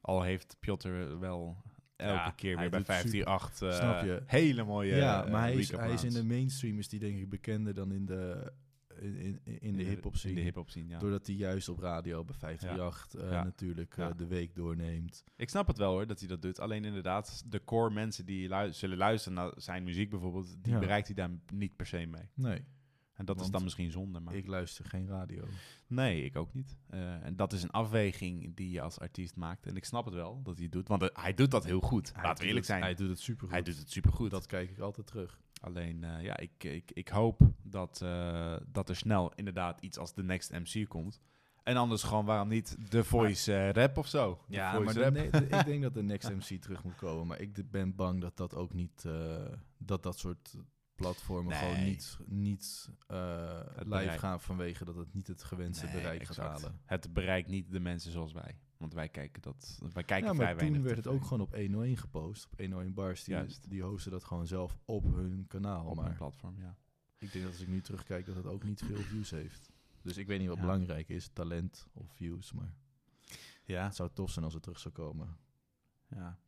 Al heeft Piotr wel elke
Ja,
keer weer bij
doet super-
538 eh
Snap je?
hele mooie
ja,
eh,
maar hij is, hij is in de mainstream is die denk ik bekender dan in de, in, in, in de hip-hop scene.
de hip-hop scene, ja.
Doordat hij juist op radio bij 538 eh,
Ja.
natuurlijk eh, de week doorneemt.
Ik snap het wel hoor, dat hij dat doet. Alleen inderdaad, de core mensen die lu- zullen luisteren naar zijn muziek bijvoorbeeld, die bereikt hij daar niet per se mee.
Nee,
En dat is dan misschien zonde, maar...
ik luister geen radio.
Nee, ik ook niet. Eh, en dat is een afweging die je als artiest maakt. En ik snap het wel dat hij het doet, want eh, hij doet dat heel goed.
Hij
Laten we eerlijk
het-
zijn.
Hij doet het supergoed.
Hij doet het supergoed.
Dat kijk ik altijd terug.
Alleen, eh, ja, ik, ik, ik hoop dat, eh, dat er snel inderdaad iets als The Next MC komt. En anders gewoon, waarom niet The Voice eh, rap of zo? The
Ja,
Voice
maar de, nee, de- ik denk dat de Next MC terug moet komen. Maar ik ben bang dat dat ook niet... dat dat soort platformen gewoon niet, niet live gaan... vanwege dat het niet het gewenste
Nee,
bereik
exact.
gaat halen.
Het bereikt niet de mensen zoals wij. Want wij kijken dat. Wij kijken
Ja, maar toen werd het ook gewoon op 101 gepost. Op 101 Bars. Die,
Juist.
die hosten dat gewoon zelf op hun kanaal.
op
maar
een platform, ja.
ik denk dat als ik nu terugkijk dat het ook niet veel views heeft. Dus ik weet niet wat
Ja.
belangrijk is. Talent of views. Maar
Ja,
het zou tof zijn als het terug zou komen.
ja.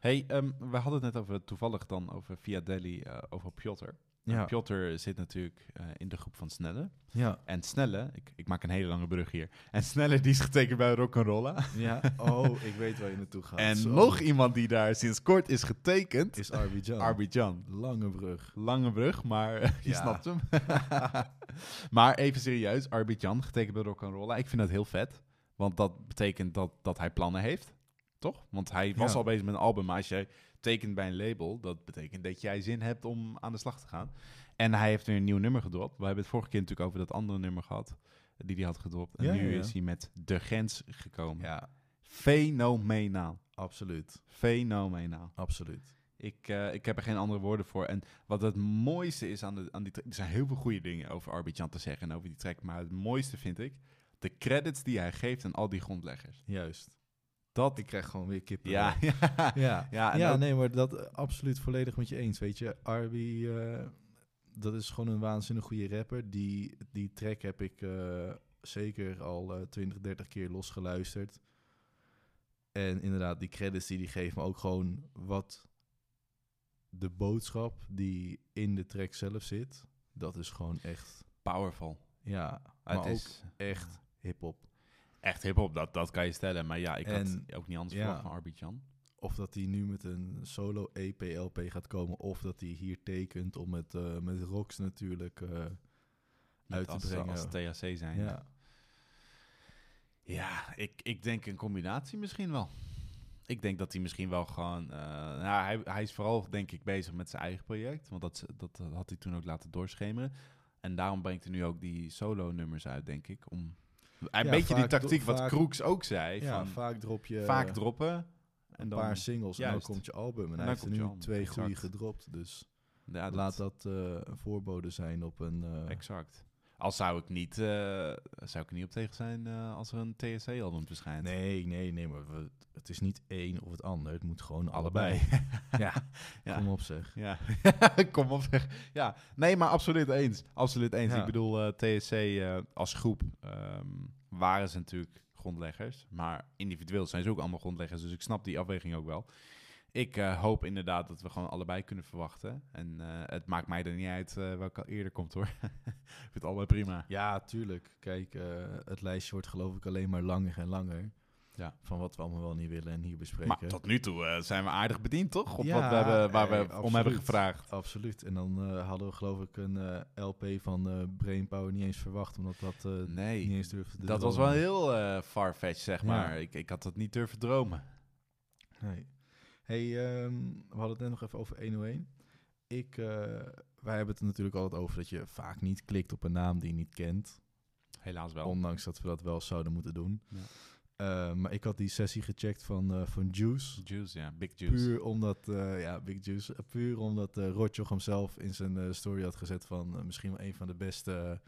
Hey, ehm, we hadden het net over, toevallig dan over Via Delhi, over Piotr.
Ja.
Piotr zit natuurlijk eh, in de groep van Snelle.
Ja.
En Snelle, ik, ik maak een hele lange brug hier. En Snelle die is getekend bij Rock'n'Rolla.
ja. Oh, ik weet waar je naartoe gaat.
En
Zo.
nog iemand die daar sinds kort is getekend,
is Arbidjan.
Arbidjan.
Lange brug.
Lange brug, maar je
Ja.
snapt hem. maar even serieus, Arbidjan, getekend bij Rock'n'Rolla. Ik vind dat heel vet. Want dat betekent dat, dat hij plannen heeft. Toch? Want hij was
Ja.
al bezig met een album. Maar als jij tekent bij een label, dat betekent dat jij zin hebt om aan de slag te gaan. En hij heeft weer een nieuw nummer gedropt. We hebben het vorige keer natuurlijk over dat andere nummer gehad. Die hij had gedropt. En
Ja,
nu
ja,
is hij met De Grens gekomen.
Ja,
Fenomenaal.
absoluut.
Fenomenaal.
Absoluut.
Ik, eh, ik heb er geen andere woorden voor. En wat het mooiste is aan, de, aan die track... Er zijn heel veel goede dingen over Arbitjan te zeggen en over die track. Maar het mooiste vind ik de credits die hij geeft aan al die grondleggers.
Juist.
Dat...
Ik krijg gewoon weer kippen.
ja, ja.
Ja,
Ja, ook-
nee, maar dat eh, absoluut volledig met je eens. Weet je, Arby, eh, dat is gewoon een waanzinnig goede rapper. Die, die track heb ik eh, zeker al eh 20, 30 keer losgeluisterd. En inderdaad, die credits die die geeft, maar ook gewoon wat de boodschap die in de track zelf zit. Dat is gewoon echt,
Powerful.
ja,
het
maar
is
ook echt hip-hop.
Echt hip-hop, dat, dat kan je stellen. Maar ja, ik
En-
had ook niet anders
ja.
verwacht van Arbitjan.
Of dat hij nu met een solo EP-LP gaat komen. Of dat hij hier tekent om het eh, met Rox natuurlijk eh, uit te
als,
brengen.
als THC zijn.
ja.
Ja, ik, ik denk een combinatie misschien wel. Ik denk dat hij misschien wel gewoon... eh, nou, hij, hij is vooral, denk ik, bezig met zijn eigen project. Want dat, dat had hij toen ook laten doorschemeren. En daarom brengt hij nu ook die solo-nummers uit, denk ik. Om een
Ja,
beetje die tactiek wat
vaak-
Kroeks ook zei.
ja,
van
vaak drop je
vaak droppen. En
een
dan,
paar singles en dan komt je album. En,
En
hij heeft er nu
album,
twee
exact.
goede gedropt. Dus
ja, dat-
laat dat eh, een voorbode zijn op een... eh,
Exact. Al zou ik niet, eh, zou ik er niet op tegen zijn eh, als er een TSC-album verschijnt.
nee, nee, nee, maar we- het is niet één of het ander. Het moet gewoon allebei. ja,
Ja.
kom op zeg.
Ja, kom op zeg. Ja, nee, maar absoluut eens. Absoluut eens.
Ja.
Ik bedoel, eh, TSC als groep ehm, waren ze natuurlijk grondleggers. Maar individueel zijn ze ook allemaal grondleggers. Dus ik snap die afweging ook wel. Ik eh, hoop inderdaad dat we gewoon allebei kunnen verwachten. En eh, het maakt mij er niet uit eh welke eerder komt hoor. vind het allemaal prima.
Ja, tuurlijk. Kijk, het lijstje wordt geloof ik alleen maar langer en langer.
Ja.
Van wat we allemaal wel niet willen en hier bespreken.
Maar tot nu toe zijn we aardig bediend, toch? Op
Ja,
wat we hebben, waar we om hebben gevraagd.
Absoluut. En dan hadden we geloof ik een LP van Brainpower niet eens verwacht, omdat dat eh, niet
Nee,
eens durfde te
dat was wel heel farfetched, zeg
Ja.
maar. Ik, ik had het niet durven dromen.
Nee. Hey, ehm, we hadden het net nog even over 101. Ik, eh, wij hebben het er natuurlijk altijd over dat je vaak niet klikt op een naam die je niet kent.
Helaas wel.
Ondanks dat we dat wel zouden moeten doen.
Ja.
Eh, maar ik had die sessie gecheckt van, eh, van Juice.
Juice, ja. Big juice.
Puur omdat, eh, ja, Big Juice. Puur omdat uh, Rotjoch hem zelf in zijn story had gezet van misschien wel een van de beste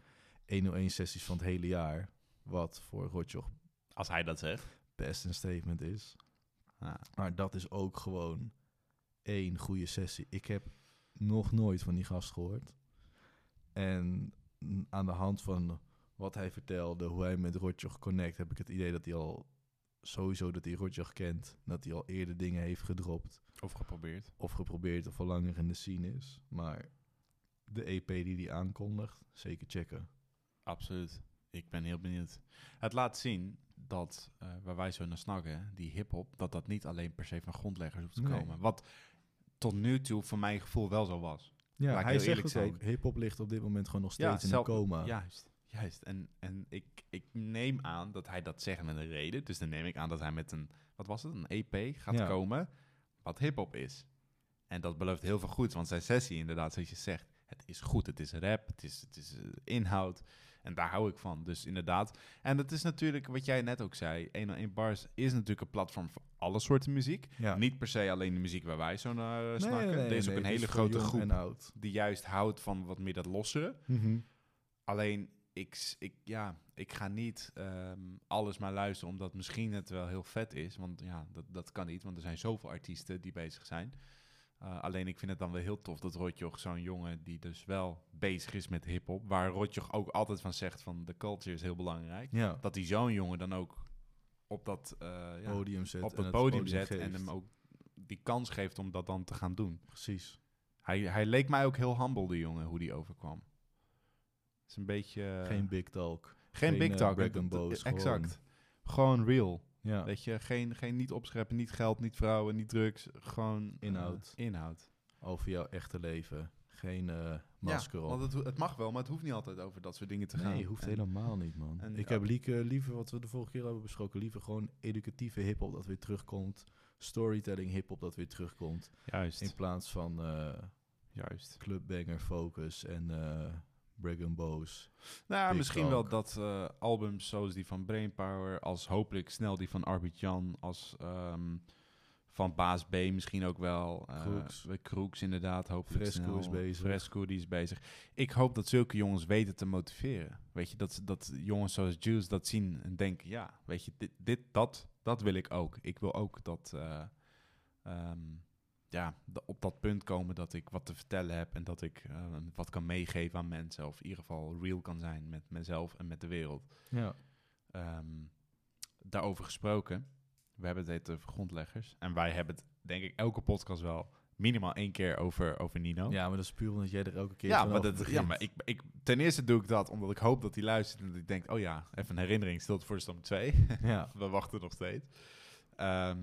101 sessies van het hele jaar. Wat voor Rotjoch
Als hij dat zegt.
best een statement is.
Ja.
Maar dat is ook gewoon één goede sessie. Ik heb nog nooit van die gast gehoord. En aan de hand van wat hij vertelde, hoe hij met Rotjoch connect, heb ik het idee dat hij al sowieso dat hij Rotjoch kent. Dat hij al eerder dingen heeft gedropt.
Of geprobeerd.
Of geprobeerd of al langer in de scene is. Maar de EP die hij aankondigt, zeker checken.
Absoluut. Ik ben heel benieuwd. Het laat zien dat, eh, waar wij zo naar snakken, die hip-hop, dat dat niet alleen per se van grondleggers hoeft te
Nee.
komen. Wat tot nu toe voor mijn gevoel wel zo was.
Ja,
Laat
hij zegt het ook. Hip-hop ligt op dit moment gewoon nog steeds in
zelf-
een coma.
Juist, juist. En, en ik, ik neem aan dat hij dat zegt met een reden. Dus dan neem ik aan dat hij met een, wat was het, een EP gaat
Ja.
komen, wat hip-hop is. En dat belooft heel veel goeds, want zijn sessie inderdaad, zoals je zegt, het is goed. Het is rap, het is, het is eh, inhoud. En daar hou ik van. Dus inderdaad. En dat is natuurlijk, wat jij net ook zei, 101 Bars is natuurlijk een platform voor alle soorten muziek.
Ja.
Niet per se alleen de muziek waar wij zo naar eh,
Nee,
snakken.
nee, nee,
er is ook een hele grote groep die juist houdt van wat meer dat lossere.
Mhm.
Alleen, ik, ik, ja, ik ga niet ehm, alles maar luisteren, omdat misschien het wel heel vet is. Want ja, dat, dat kan niet, want er zijn zoveel artiesten die bezig zijn. Uh, alleen ik vind het dan wel heel tof dat Rotjoch, zo'n jongen die dus wel bezig is met hip-hop, waar Rotjoch ook altijd van zegt van de culture is heel belangrijk,
Ja,
dat hij zo'n jongen dan ook op dat, uh, ja,
podium zet.
op
het
podium zet
geeft.
en hem ook die kans geeft om dat dan te gaan doen.
Precies.
Hij, hij leek mij ook heel humble, die jongen, hoe die overkwam. Het is een beetje...
geen big talk.
Geen,
geen,
big
eh,
talk.
boast,
exact. Gewoon real.
Ja,
Weet je, geen, geen niet opscheppen, niet geld, niet vrouwen, niet drugs. Gewoon eh,
Inhoud.
inhoud.
over jouw echte leven. Geen eh, masker
ja,
op.
want het, het mag wel, maar het hoeft niet altijd over dat soort dingen te gaan.
Nee, hoeft
En-
helemaal niet, man.
en
ik
ja.
heb lieke, liever, wat we de vorige keer hebben besproken, liever gewoon educatieve hip-hop dat weer terugkomt. Storytelling hip-hop dat weer terugkomt.
Juist,
In plaats van eh
juist.
clubbanger focus en eh brag and boast.
Nou, misschien
talk.
wel dat eh, albums zoals die van Brainpower, als hopelijk snel die van Arbit Jan, als ehm, van Baas B misschien ook wel. eh,
Kroeks.
inderdaad, hopelijk
Fresco
snel.
is bezig.
Fresco, die is bezig. Ik hoop dat zulke jongens weten te motiveren. Weet je, dat, ze- dat jongens zoals Juice dat zien en denken, ja, weet je, dit, dit dat, dat wil ik ook. Ik wil ook dat, eh, ehm, ja, op dat punt komen dat ik wat te vertellen heb en dat ik eh, wat kan meegeven aan mensen. Of in ieder geval real kan zijn met mezelf en met de wereld.
Ja,
Ehm, daarover gesproken, we hebben het heet over grondleggers. En wij hebben het, denk ik, elke podcast wel minimaal één keer over, over Nino.
ja, maar dat is puur omdat jij er elke keer
Ja, maar, dat, ja, maar ik, ik, ten eerste doe ik dat omdat ik hoop dat hij luistert en dat ik denk, oh ja, even een herinnering, stilte voor de stam 2.
Ja,
We wachten nog steeds. Ehm,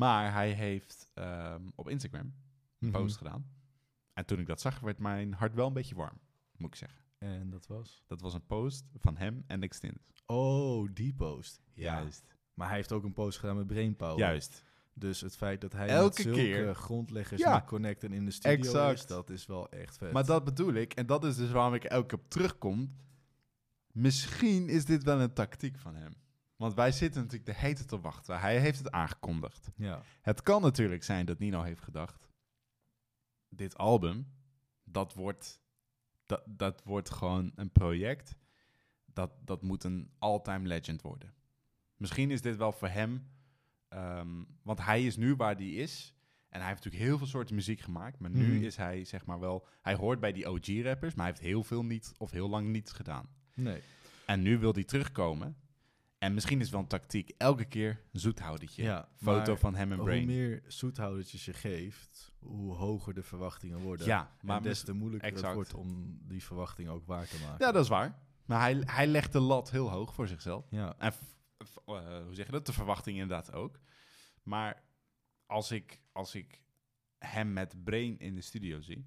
maar hij heeft ehm, op Instagram een
Mhm.
post gedaan. En toen ik dat zag, werd mijn hart wel een beetje warm, moet ik zeggen.
En dat was?
Dat was een post van hem en Extint.
Oh, die post. Ja.
Juist.
Maar hij heeft ook een post gedaan met Brainpower.
Juist.
Dus het feit dat hij
Elke
zulke
keer.
grondleggers
Ja.
met connecten in de studio
Exact.
is, dat is wel echt vet.
Maar dat bedoel ik, en dat is dus waarom ik elke keer op terugkom. Misschien is dit wel een tactiek van hem. Want wij zitten natuurlijk de hete te wachten. Hij heeft het aangekondigd.
Ja,
Het kan natuurlijk zijn dat Nino heeft gedacht: dit album, dat wordt, dat, dat wordt gewoon een project. Dat, dat moet een all-time legend worden. Misschien is dit wel voor hem, ehm, want hij is nu waar hij is. En hij heeft natuurlijk heel veel soorten muziek gemaakt. Maar nu
Mhm.
is hij zeg maar wel, hij hoort bij die OG-rappers, maar hij heeft heel veel niet of heel lang niet gedaan.
nee.
En nu wil hij terugkomen. En misschien is het wel een tactiek. Elke keer een zoethoudertje.
Ja,
Foto van hem en
hoe
Brain.
meer zoethoudertjes je geeft, hoe hoger de verwachtingen worden.
Ja,
maar des te moeilijker
exact.
het wordt om die verwachtingen ook waar te maken.
Ja, dat is waar. Maar hij, hij legt de lat heel hoog voor zichzelf.
Ja,
En eh, hoe zeg je dat? De verwachting inderdaad ook. Maar als ik, als ik hem met Brain in de studio zie.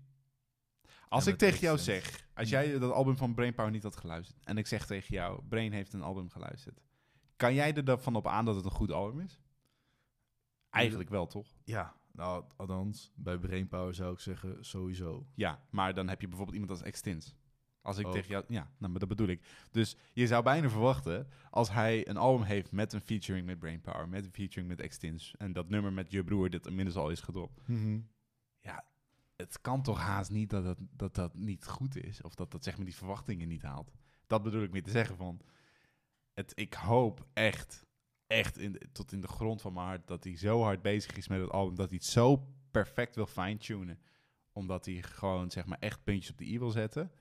Als ik tegen jou zeg, als jij dat album van Brainpower niet had geluisterd. En ik zeg tegen jou, Brain heeft een album geluisterd. Kan jij er dan van op aan dat het een goed album is? Eigenlijk wel, toch?
ja, nou, althans, bij Brainpower zou ik zeggen sowieso.
Ja, maar dan heb je bijvoorbeeld iemand als Extins. Als ik
Ook.
tegen jou... Ja, nou, maar dat bedoel ik. Dus je zou bijna verwachten, als hij een album heeft met een featuring met Brainpower, met een featuring met Extins, en dat nummer met je broer, dit inmiddels al is gedropt. Ja, het kan toch haast niet dat dat, dat dat niet goed is. Of dat dat zeg maar die verwachtingen niet haalt. Dat bedoel ik mee te zeggen van... Het, ik hoop echt, echt in, tot in de grond van mijn hart... dat hij zo hard bezig is met het album... dat hij het zo perfect wil fine-tunen. Omdat hij gewoon zeg maar echt puntjes op de i wil zetten.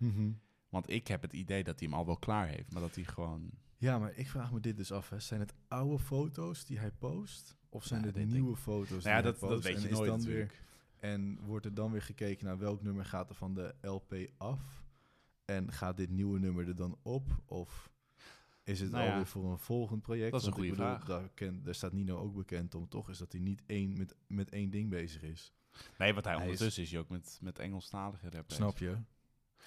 Want ik heb het idee dat hij hem al wel klaar heeft. Maar dat hij gewoon...
Ja, maar ik vraag me dit dus af. Hè. Zijn het oude foto's die hij post? Of zijn
Ja,
het nieuwe foto's
Nou
die
ja,
hij
dat,
post?
dat weet je nooit
dan weer. En wordt er dan weer gekeken naar welk nummer gaat er van de LP af? En gaat dit nieuwe nummer er dan op? Of is het
Nou ja,
alweer voor een volgend project?
dat is een goede
bedoel,
vraag.
Daar, ken, daar staat Nino ook bekend om, toch? Is dat hij niet één, met, met één ding bezig is.
Nee, want hij, ondertussen is hij ook met, met Engelstalige rappers.
Snap je?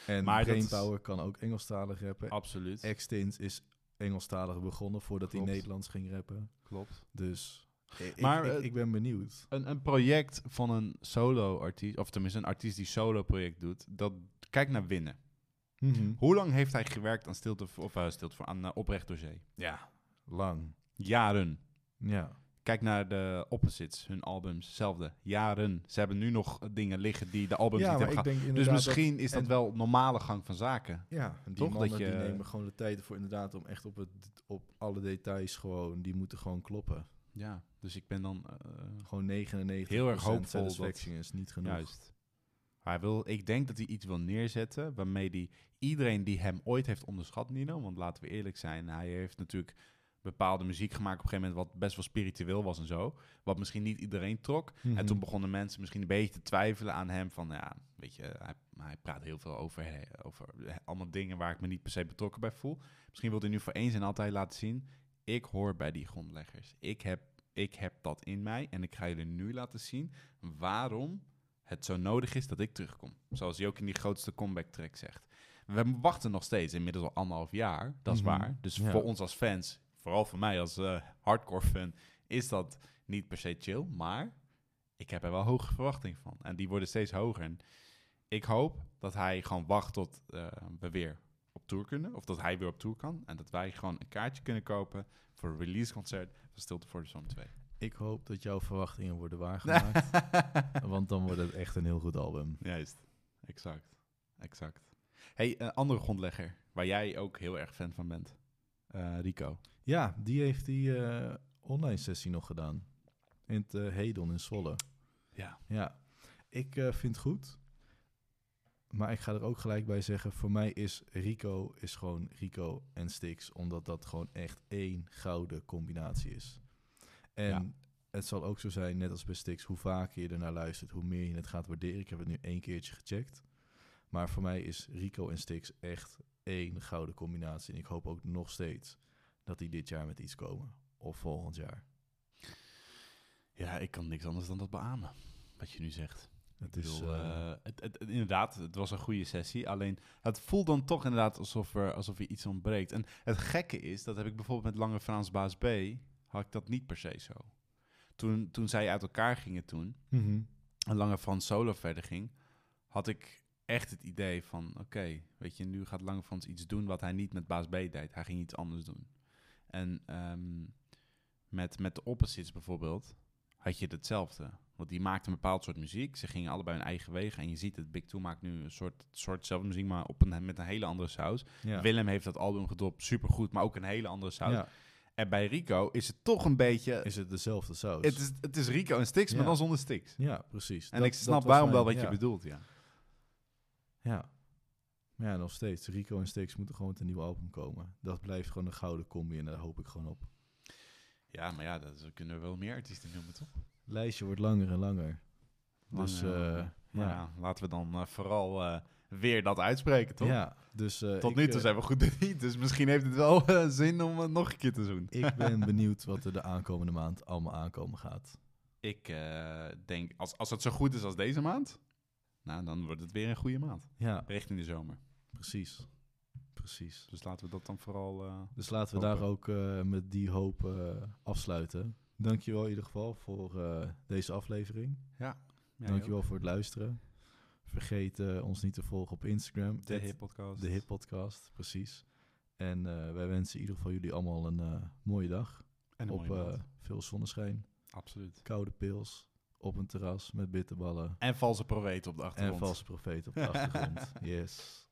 En
Maar is-
Brainpower kan ook Engelstalig rappen.
Absoluut.
Extint is Engelstalig begonnen voordat hij. Nederlands ging rappen.
Klopt.
Dus ik,
Maar,
ik,
eh,
ik ben benieuwd.
Een, een project van een solo-artiest, of tenminste een artiest die solo-project doet, dat kijk naar winnen. Hoe lang heeft hij gewerkt aan Stilte, voor- of, stilte voor, aan eh, Oprecht door Zee?
Ja, lang.
Jaren.
Ja.
Kijk naar de Opposites, hun albums, hetzelfde. Jaren. Ze hebben nu nog eh, dingen liggen die de albums
ja,
niet
maar
hebben gehad. Dus misschien is dat
en-
wel normale gang van zaken.
Ja, die
Toch?
mannen
Dat je-
die nemen gewoon de tijd voor inderdaad om echt op, het, op alle details gewoon, die moeten gewoon kloppen.
Ja, dus ik ben dan eh,
Gewoon 99
Heel erg hoopvol dat-
is niet genoeg.
juist. Hij wil, ik denk dat hij iets wil neerzetten waarmee hij iedereen die hem ooit heeft onderschat, Nino, want laten we eerlijk zijn, hij heeft natuurlijk bepaalde muziek gemaakt op een gegeven moment wat best wel spiritueel was en zo, wat misschien niet iedereen trok.
Mhm.
En toen begonnen mensen misschien een beetje te twijfelen aan hem van, ja, weet je, hij, hij praat heel veel over, over allemaal dingen waar ik me niet per se betrokken bij voel. Misschien wil hij nu voor eens en altijd laten zien, ik hoor bij die grondleggers. Ik heb, ik heb dat in mij en ik ga jullie nu laten zien waarom het zo nodig is dat ik terugkom. Zoals hij ook in die grootste comeback track zegt. We wachten nog steeds, inmiddels al anderhalf jaar, dat is
Mhm.
waar. Dus
Ja.
voor ons als fans, vooral voor mij als eh, hardcore fan, is dat niet per se chill. Maar ik heb er wel hoge verwachtingen van. En die worden steeds hoger. En ik hoop dat hij gewoon wacht tot eh, we weer op tour kunnen. Of dat hij weer op tour kan. En dat wij gewoon een kaartje kunnen kopen voor een releaseconcert van Stilte voor de Zon 2.
Ik hoop dat jouw verwachtingen worden waargemaakt, want dan wordt het echt een heel goed album.
Juist, exact. Exact. hey, een andere grondlegger, waar jij ook heel erg fan van bent. Eh, Rico.
Ja, die heeft die eh, online sessie nog gedaan. In het eh, Hedon in Zwolle.
Ja.
Ja, ik eh, vind het goed. Maar ik ga er ook gelijk bij zeggen, voor mij is Rico is gewoon Rico en Stix, omdat dat gewoon echt één gouden combinatie is. En
Ja.
het zal ook zo zijn, net als bij Stix, hoe vaker je ernaar luistert, hoe meer je het gaat waarderen. Ik heb het nu één keertje gecheckt. Maar voor mij is Rico en Stix echt één gouden combinatie. En ik hoop ook nog steeds dat die dit jaar met iets komen. Of volgend jaar.
Ja, ik kan niks anders dan dat beamen, wat je nu zegt.
Het is,
bedoel,
eh,
eh, het, het- het- inderdaad, het was een goede sessie. Alleen, het voelt dan toch inderdaad alsof er, alsof er iets ontbreekt. En het gekke is, dat heb ik bijvoorbeeld met Lange Frans Baas B, had ik dat niet per se zo. Toen, toen zij uit elkaar gingen toen,
mhm.
en Lange Frans solo verder ging, had ik echt het idee van, oké, weet je, nu gaat Lange Frans iets doen wat hij niet met Baas B deed. Hij ging iets anders doen. En ehm, met, met de Opposites bijvoorbeeld, had je hetzelfde. Want die maakten een bepaald soort muziek. Ze gingen allebei hun eigen wegen. En je ziet het, Big Two maakt nu een soort, soortzelfde muziek, maar op een, met een hele andere saus.
ja.
Willem heeft dat album gedropt, supergoed, maar ook een hele andere saus.
ja.
En bij Rico is het toch een beetje...
Is het dezelfde saus?
het, is, het is Rico en Stix, maar dan zonder Stix.
Ja, precies.
En
Dat-
ik snap waarom
mijn-
wel wat
ja.
je bedoelt, ja.
Ja. Maar ja, nog steeds. Rico en Stix moeten gewoon met een nieuw album komen. Dat blijft gewoon een gouden combi en daar hoop ik gewoon op.
Ja, maar ja, dat, kunnen we wel meer artiesten noemen, toch?
lijstje wordt langer en langer. Dus
Langer en
eh,
langer.
ja.
ja, laten we dan eh, vooral eh, weer dat uitspreken, toch?
Ja, dus eh,
Tot
ik,
nu toe
eh,
zijn we goed niet, dus misschien heeft het wel eh, zin om het nog een keer te doen.
ik ben benieuwd wat er de aankomende maand allemaal aankomen gaat.
Ik denk, als, als het zo goed is als deze maand, nou, dan wordt het weer een goede maand.
Ja,
Richting de zomer.
precies. Precies.
Dus laten we dat dan vooral...
Dus laten we
Hopen.
daar ook met die hoop afsluiten. Dankjewel in ieder geval voor deze aflevering.
ja,
Dankjewel voor het luisteren. Vergeet ons niet te volgen op Instagram.
De Hip Podcast.
De Hip Podcast, precies. En eh, wij wensen in ieder geval jullie allemaal een eh, mooie dag.
En een
op
mooie
eh, veel zonneschijn,
Absoluut.
koude pils, op een terras met bitterballen
En valse profeten op de
en
achtergrond.
valse profeet op de achtergrond. Yes.